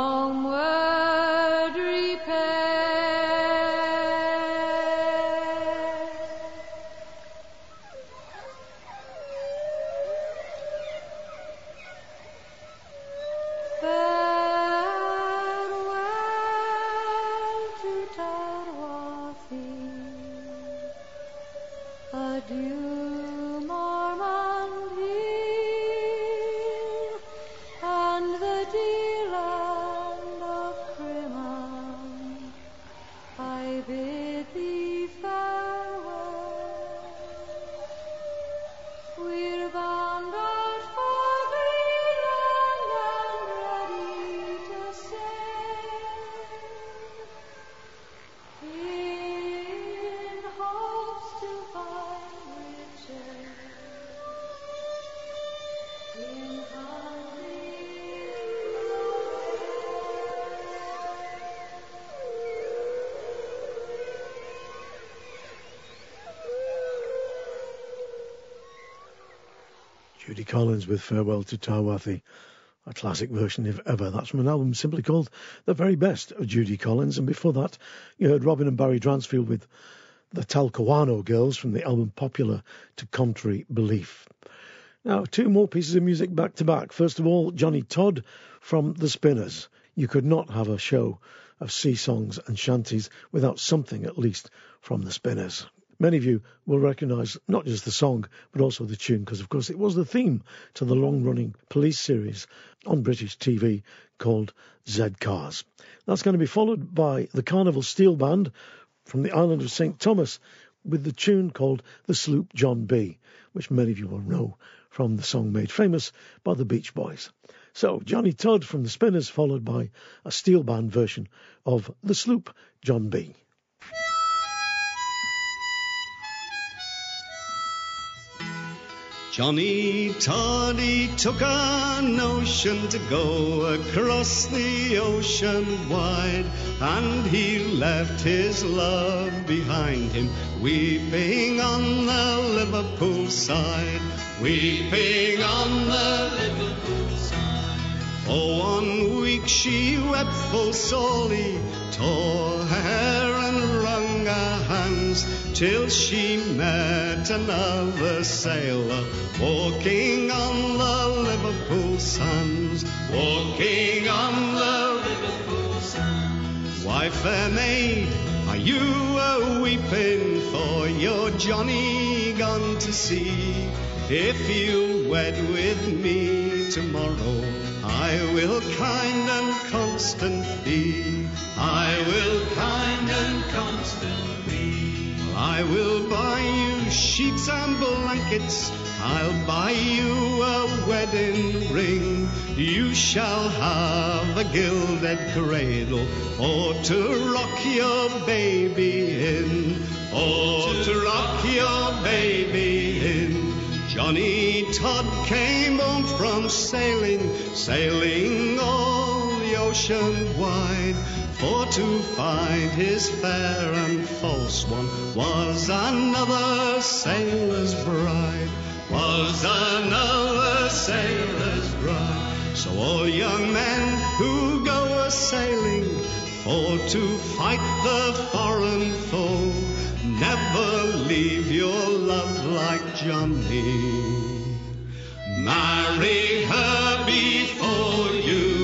Collins with Farewell to Tarwathie. A classic version, if ever. That's from an album simply called The Very Best of Judy Collins. And before that, you heard Robin and Barry Dransfield with the Talcahuano Girls from the album Popular to Contrary Belief. Now, two more pieces of music back to back. First of all, Johnny Todd from The Spinners. You could not have a show of sea songs and shanties without something at least from The Spinners. Many of you will recognise not just the song, but also the tune, because of course it was the theme to the long running police series on British TV called Z Cars. That's going to be followed by the Carnival Steel Band from the island of St. Thomas with the tune called The Sloop John B., which many of you will know from the song made famous by the Beach Boys. So, Johnny Todd from the Spinners, followed by a steel band version of The Sloop John B. Johnny Toddy took a notion to go across the ocean wide, and he left his love behind him, weeping on the Liverpool side, weeping on the Liverpool side. For one week she wept full sorely, tore her hair and wrung her hands, till she met another sailor walking on the Liverpool sands, walking on the Liverpool sands. Why, fair maid, are you a weeping for your Johnny gone to sea? If you wed with me tomorrow, I will kind and constant be. I will kind and constant be. I will buy you sheets and blankets. I'll buy you a wedding ring. You shall have a gilded cradle for to rock your baby in. For to rock your baby in. Johnny Todd came home from sailing, sailing all ocean wide. For to find his fair and false one was another sailor's bride, was another sailor's bride. So all young men who go a sailing for to fight the foreign foe, never leave your love like Johnny. Marry her before you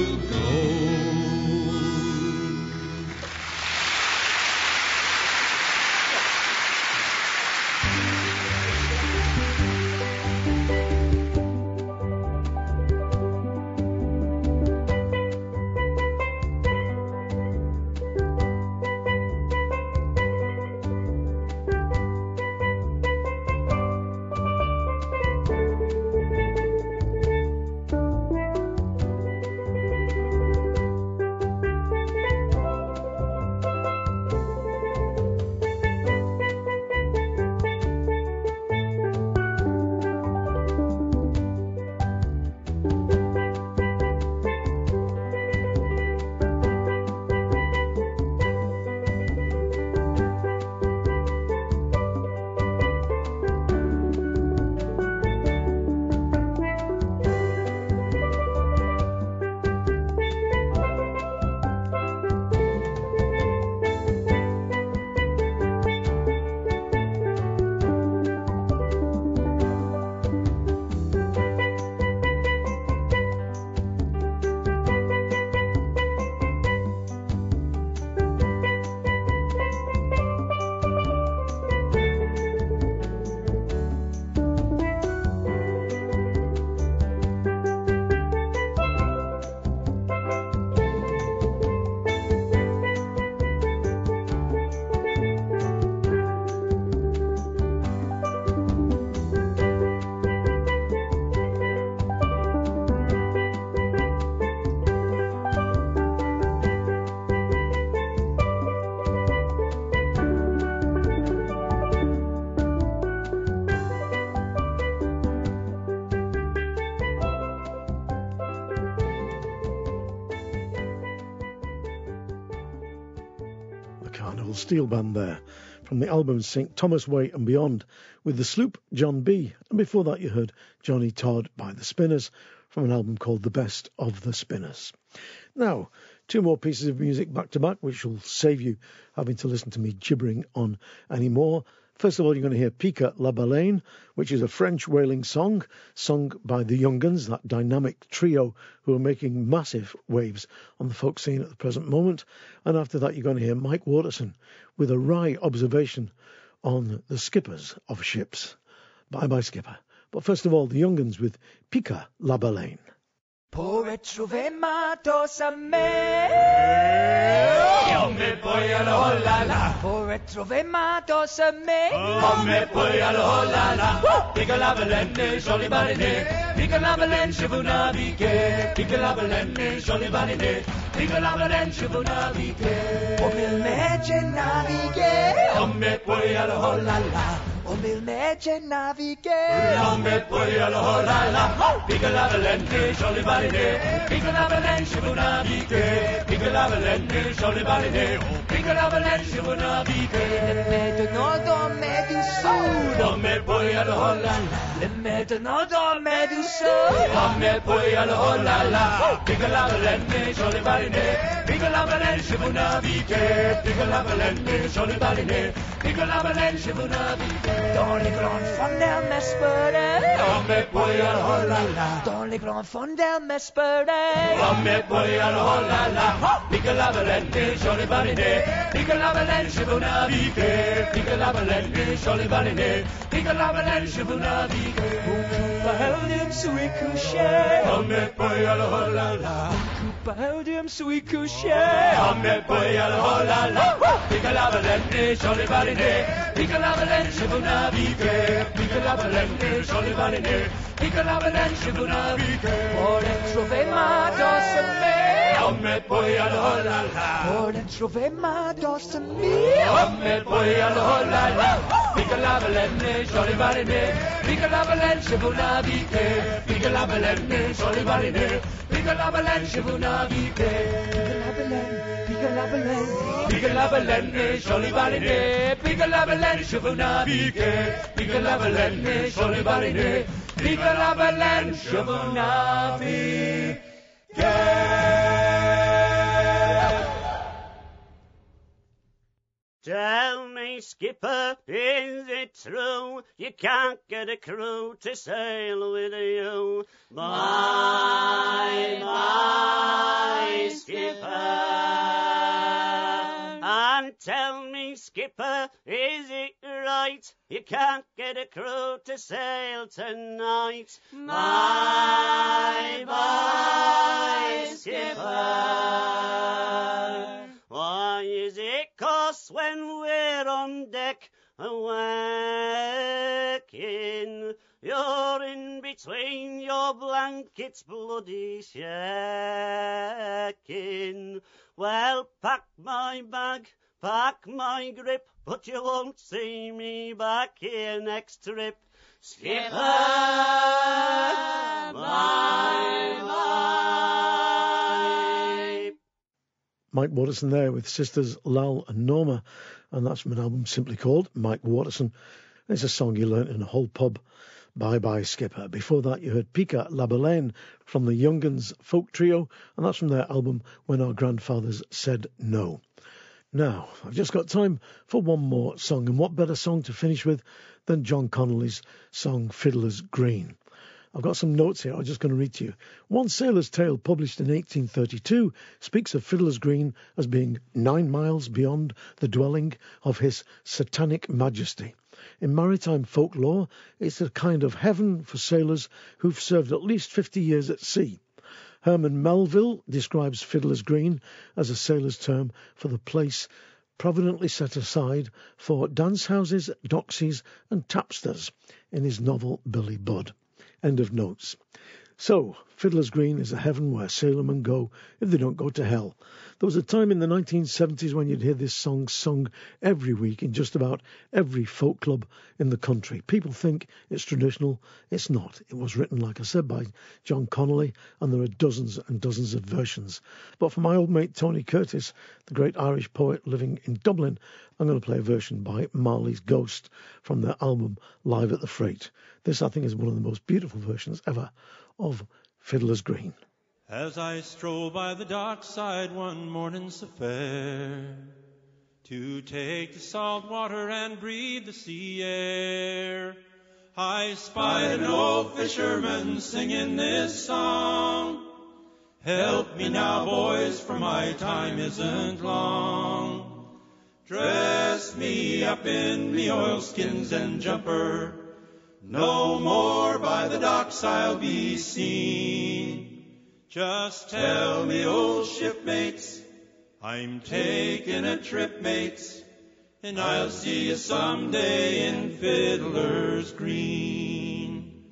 Band there from the album St. Thomas Way and Beyond with the sloop John B. And before that, you heard Johnny Todd by the Spinners from an album called The Best of the Spinners. Now, two more pieces of music back to back, which will save you having to listen to me gibbering on anymore. First of all, you're going to hear Pique la Baleine, which is a French whaling song sung by the Younguns, that dynamic trio who are making massive waves on the folk scene at the present moment. And after that, you're going to hear Mike Waterson with a wry observation on the skippers of ships. Bye bye, skipper. But first of all, the Younguns with Pique la Baleine. Pour retrouver ma dose à me. Oh, me poi alla oh la la. Pour retrouver ma dose à me. Oh, me poi alla oh la la. Pica la baleine, joli baleine. Pica la baleine, je vous navigue. Pica la baleine, joli baleine. Pica la baleine, je vous navigue. Au mille mètres naviguer. Oh, me poi alla oh la mille mètres. Oh, me poi alla oh la la. Baleine, joli baleine. Pica la baleine, je vous navigue. Pica la baleine, joli baleine. Pica la baleine, je vous navigue. Le maître nord met du sud. Me poi la la. Le maître nord met du sud. Me poi alla oh la la. Pica la baleine, joli baleine. Pica la baleine, je vous navigue. Pica la baleine, joli baleine. Pica la baleine, je vous navigue. Dans les grandes fondeurs m'espérer. Oh, me poi alla oh la la. Dans les grandes fondeurs m'espérer. Oh, me poi alla oh la la. Pica la baleine, joli baleine. Pica la baleine, je vous navigue. Pica la baleine, joli baleine. Pica la baleine, je vous navigue. Coupe suis couché. Oh, me poi alla oh la la. Coupe suis couché. Oh, me poi alla oh la la. Pica la baleine, joli baleine. Pica la baleine, je vous navigue. Pica la baleine, joli baleine. Pica la baleine, je vous navigue. Pour retrouver ma dose à me. Oh, me poi alla oh la la. Pour retrouver ma dose à me. Oh, me poi alla oh la la. Pica la baleine, joli baleine. Pica la baleine, je vous navigue. Pica la baleine, joli baleine. Pica la baleine, je vous navigue. Pica la baleine. Pica la baleine, joli baleine. Pica la baleine, je vous navigue. Pica la baleine, joli baleine. Pica la baleine, je vous navigue. Tell me, skipper, is it true you can't get a crew to sail with you? My, my skipper. And tell me, skipper, is it right you can't get a crew to sail tonight? My, my skipper. Why is it cause when we're on deck working, you're in between your blankets bloody shaking? Well, pack my bag, pack my grip, but you won't see me back here next trip. Skipper. Mike Waterson there with sisters Lal and Norma, and that's from an album simply called Mike Waterson. It's a song you learnt in a whole pub. Bye Bye Skipper. Before that, you heard Pique La Baleine from the Younguns folk trio, and that's from their album When Our Grandfathers Said No. Now, I've just got time for one more song, and what better song to finish with than John Conolly's song Fiddler's Green? I've got some notes here I'm just going to read to you. One sailor's tale published in 1832 speaks of Fiddler's Green as being nine miles beyond the dwelling of his satanic majesty. In maritime folklore, it's a kind of heaven for sailors who've served at least 50 years at sea. Herman Melville describes Fiddler's Green as a sailor's term for the place providently set aside for dance houses, doxies, and tapsters in his novel Billy Budd. End of notes. So, Fiddler's Green is a heaven where sailormen go if they don't go to hell. There was a time in the 1970s when you'd hear this song sung every week in just about every folk club in the country. People think it's traditional. It's not. It was written, like I said, by John Conolly, and there are dozens and dozens of versions. But for my old mate Tony Curtis, the great Irish poet living in Dublin, I'm going to play a version by Marley's Ghost from their album Live at the Freight. This, I think, is one of the most beautiful versions ever of Fiddler's Green. As I stroll by the dockside one morning's affair to take the salt water and breathe the sea air, I spied an old fisherman singing this song. Help me now, boys, for my time isn't long. Dress me up in me oilskins and jumper. No more by the docks I'll be seen. Just tell me, old shipmates, I'm taking a trip, mates, and I'll see you someday in Fiddler's Green.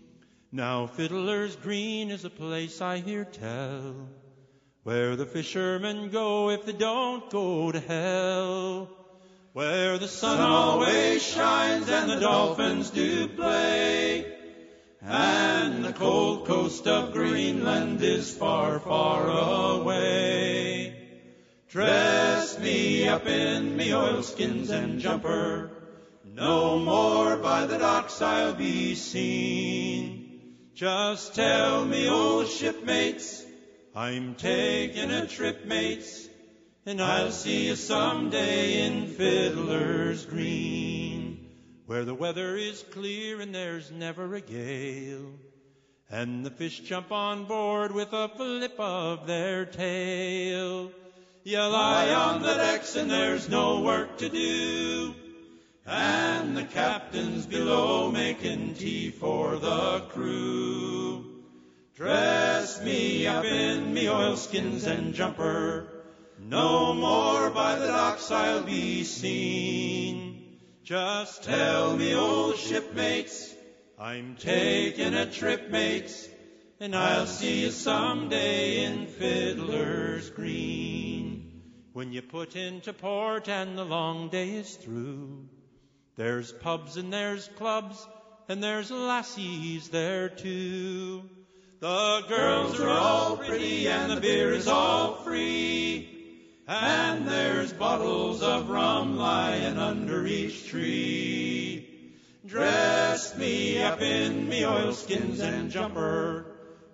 Now, Fiddler's Green is a place I hear tell, where the fishermen go if they don't go to hell. Where the sun always shines and the dolphins do play. And the cold coast of Greenland is far, far away. Dress me up in me oilskins and jumper. No more by the docks I'll be seen. Just tell me, old shipmates, I'm taking a trip, mates, and I'll see you someday in Fiddler's Green, where the weather is clear and there's never a gale, and the fish jump on board with a flip of their tail. You lie on the decks and there's no work to do, and the captain's below making tea for the crew. Dress me up in me oilskins and jumper. No more by the docks I'll be seen. Just tell me, old shipmates, I'm taking a trip, mates, and I'll see you someday in Fiddler's Green. When you put into port and the long day is through, there's pubs and there's clubs and there's lassies there too. The girls are all pretty and the beer is all free. And there's bottles of rum lying under each tree. Dress me up in me oilskins and jumper.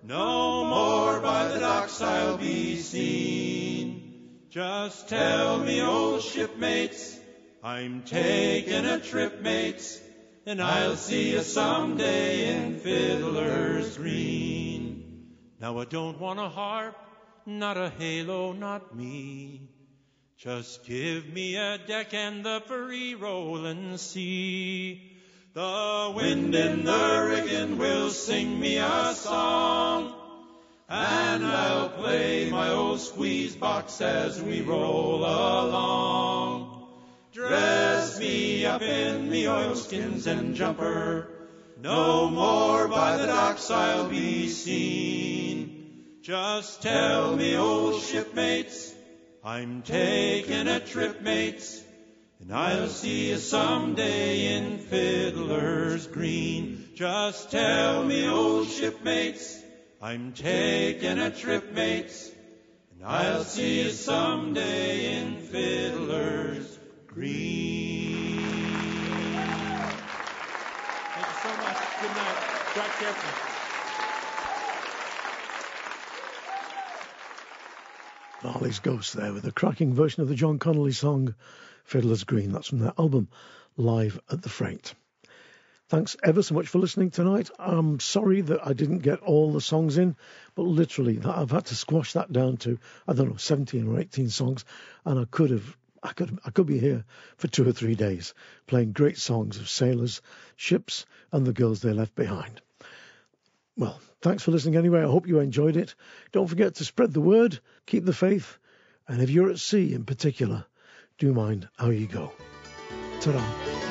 No more by the docks I'll be seen. Just tell me, old shipmates, I'm taking a trip, mates, and I'll see you someday in Fiddler's Green. Now I don't want a harp, not a halo, not me. Just give me a deck and the free rolling sea. The wind in the rigging will sing me a song, and I'll play my old squeeze box as we roll along. Dress me up in me oilskins and jumper. No more by the docks I'll be seen. Just tell me, old shipmates, I'm taking a trip, mates, and I'll see you someday in Fiddler's Green. Just tell me, old shipmates, I'm taking a trip, mates, and I'll see you someday in Fiddler's Green. Thank you so much. Good night. Drive carefully. Marley's Ghost there with a cracking version of the John Conolly song Fiddler's Green. That's from their album Live at the Freight. Thanks ever so much for listening tonight. I'm sorry that I didn't get all the songs in, but literally I've had to squash that down to I don't know 17 or 18 songs, and I could have I could I could be here for two or three days playing great songs of sailors, ships, and the girls they left behind. Well, thanks for listening anyway. I hope you enjoyed it. Don't forget to spread the word, keep the faith, and if you're at sea in particular, do mind how you go. Ta-da.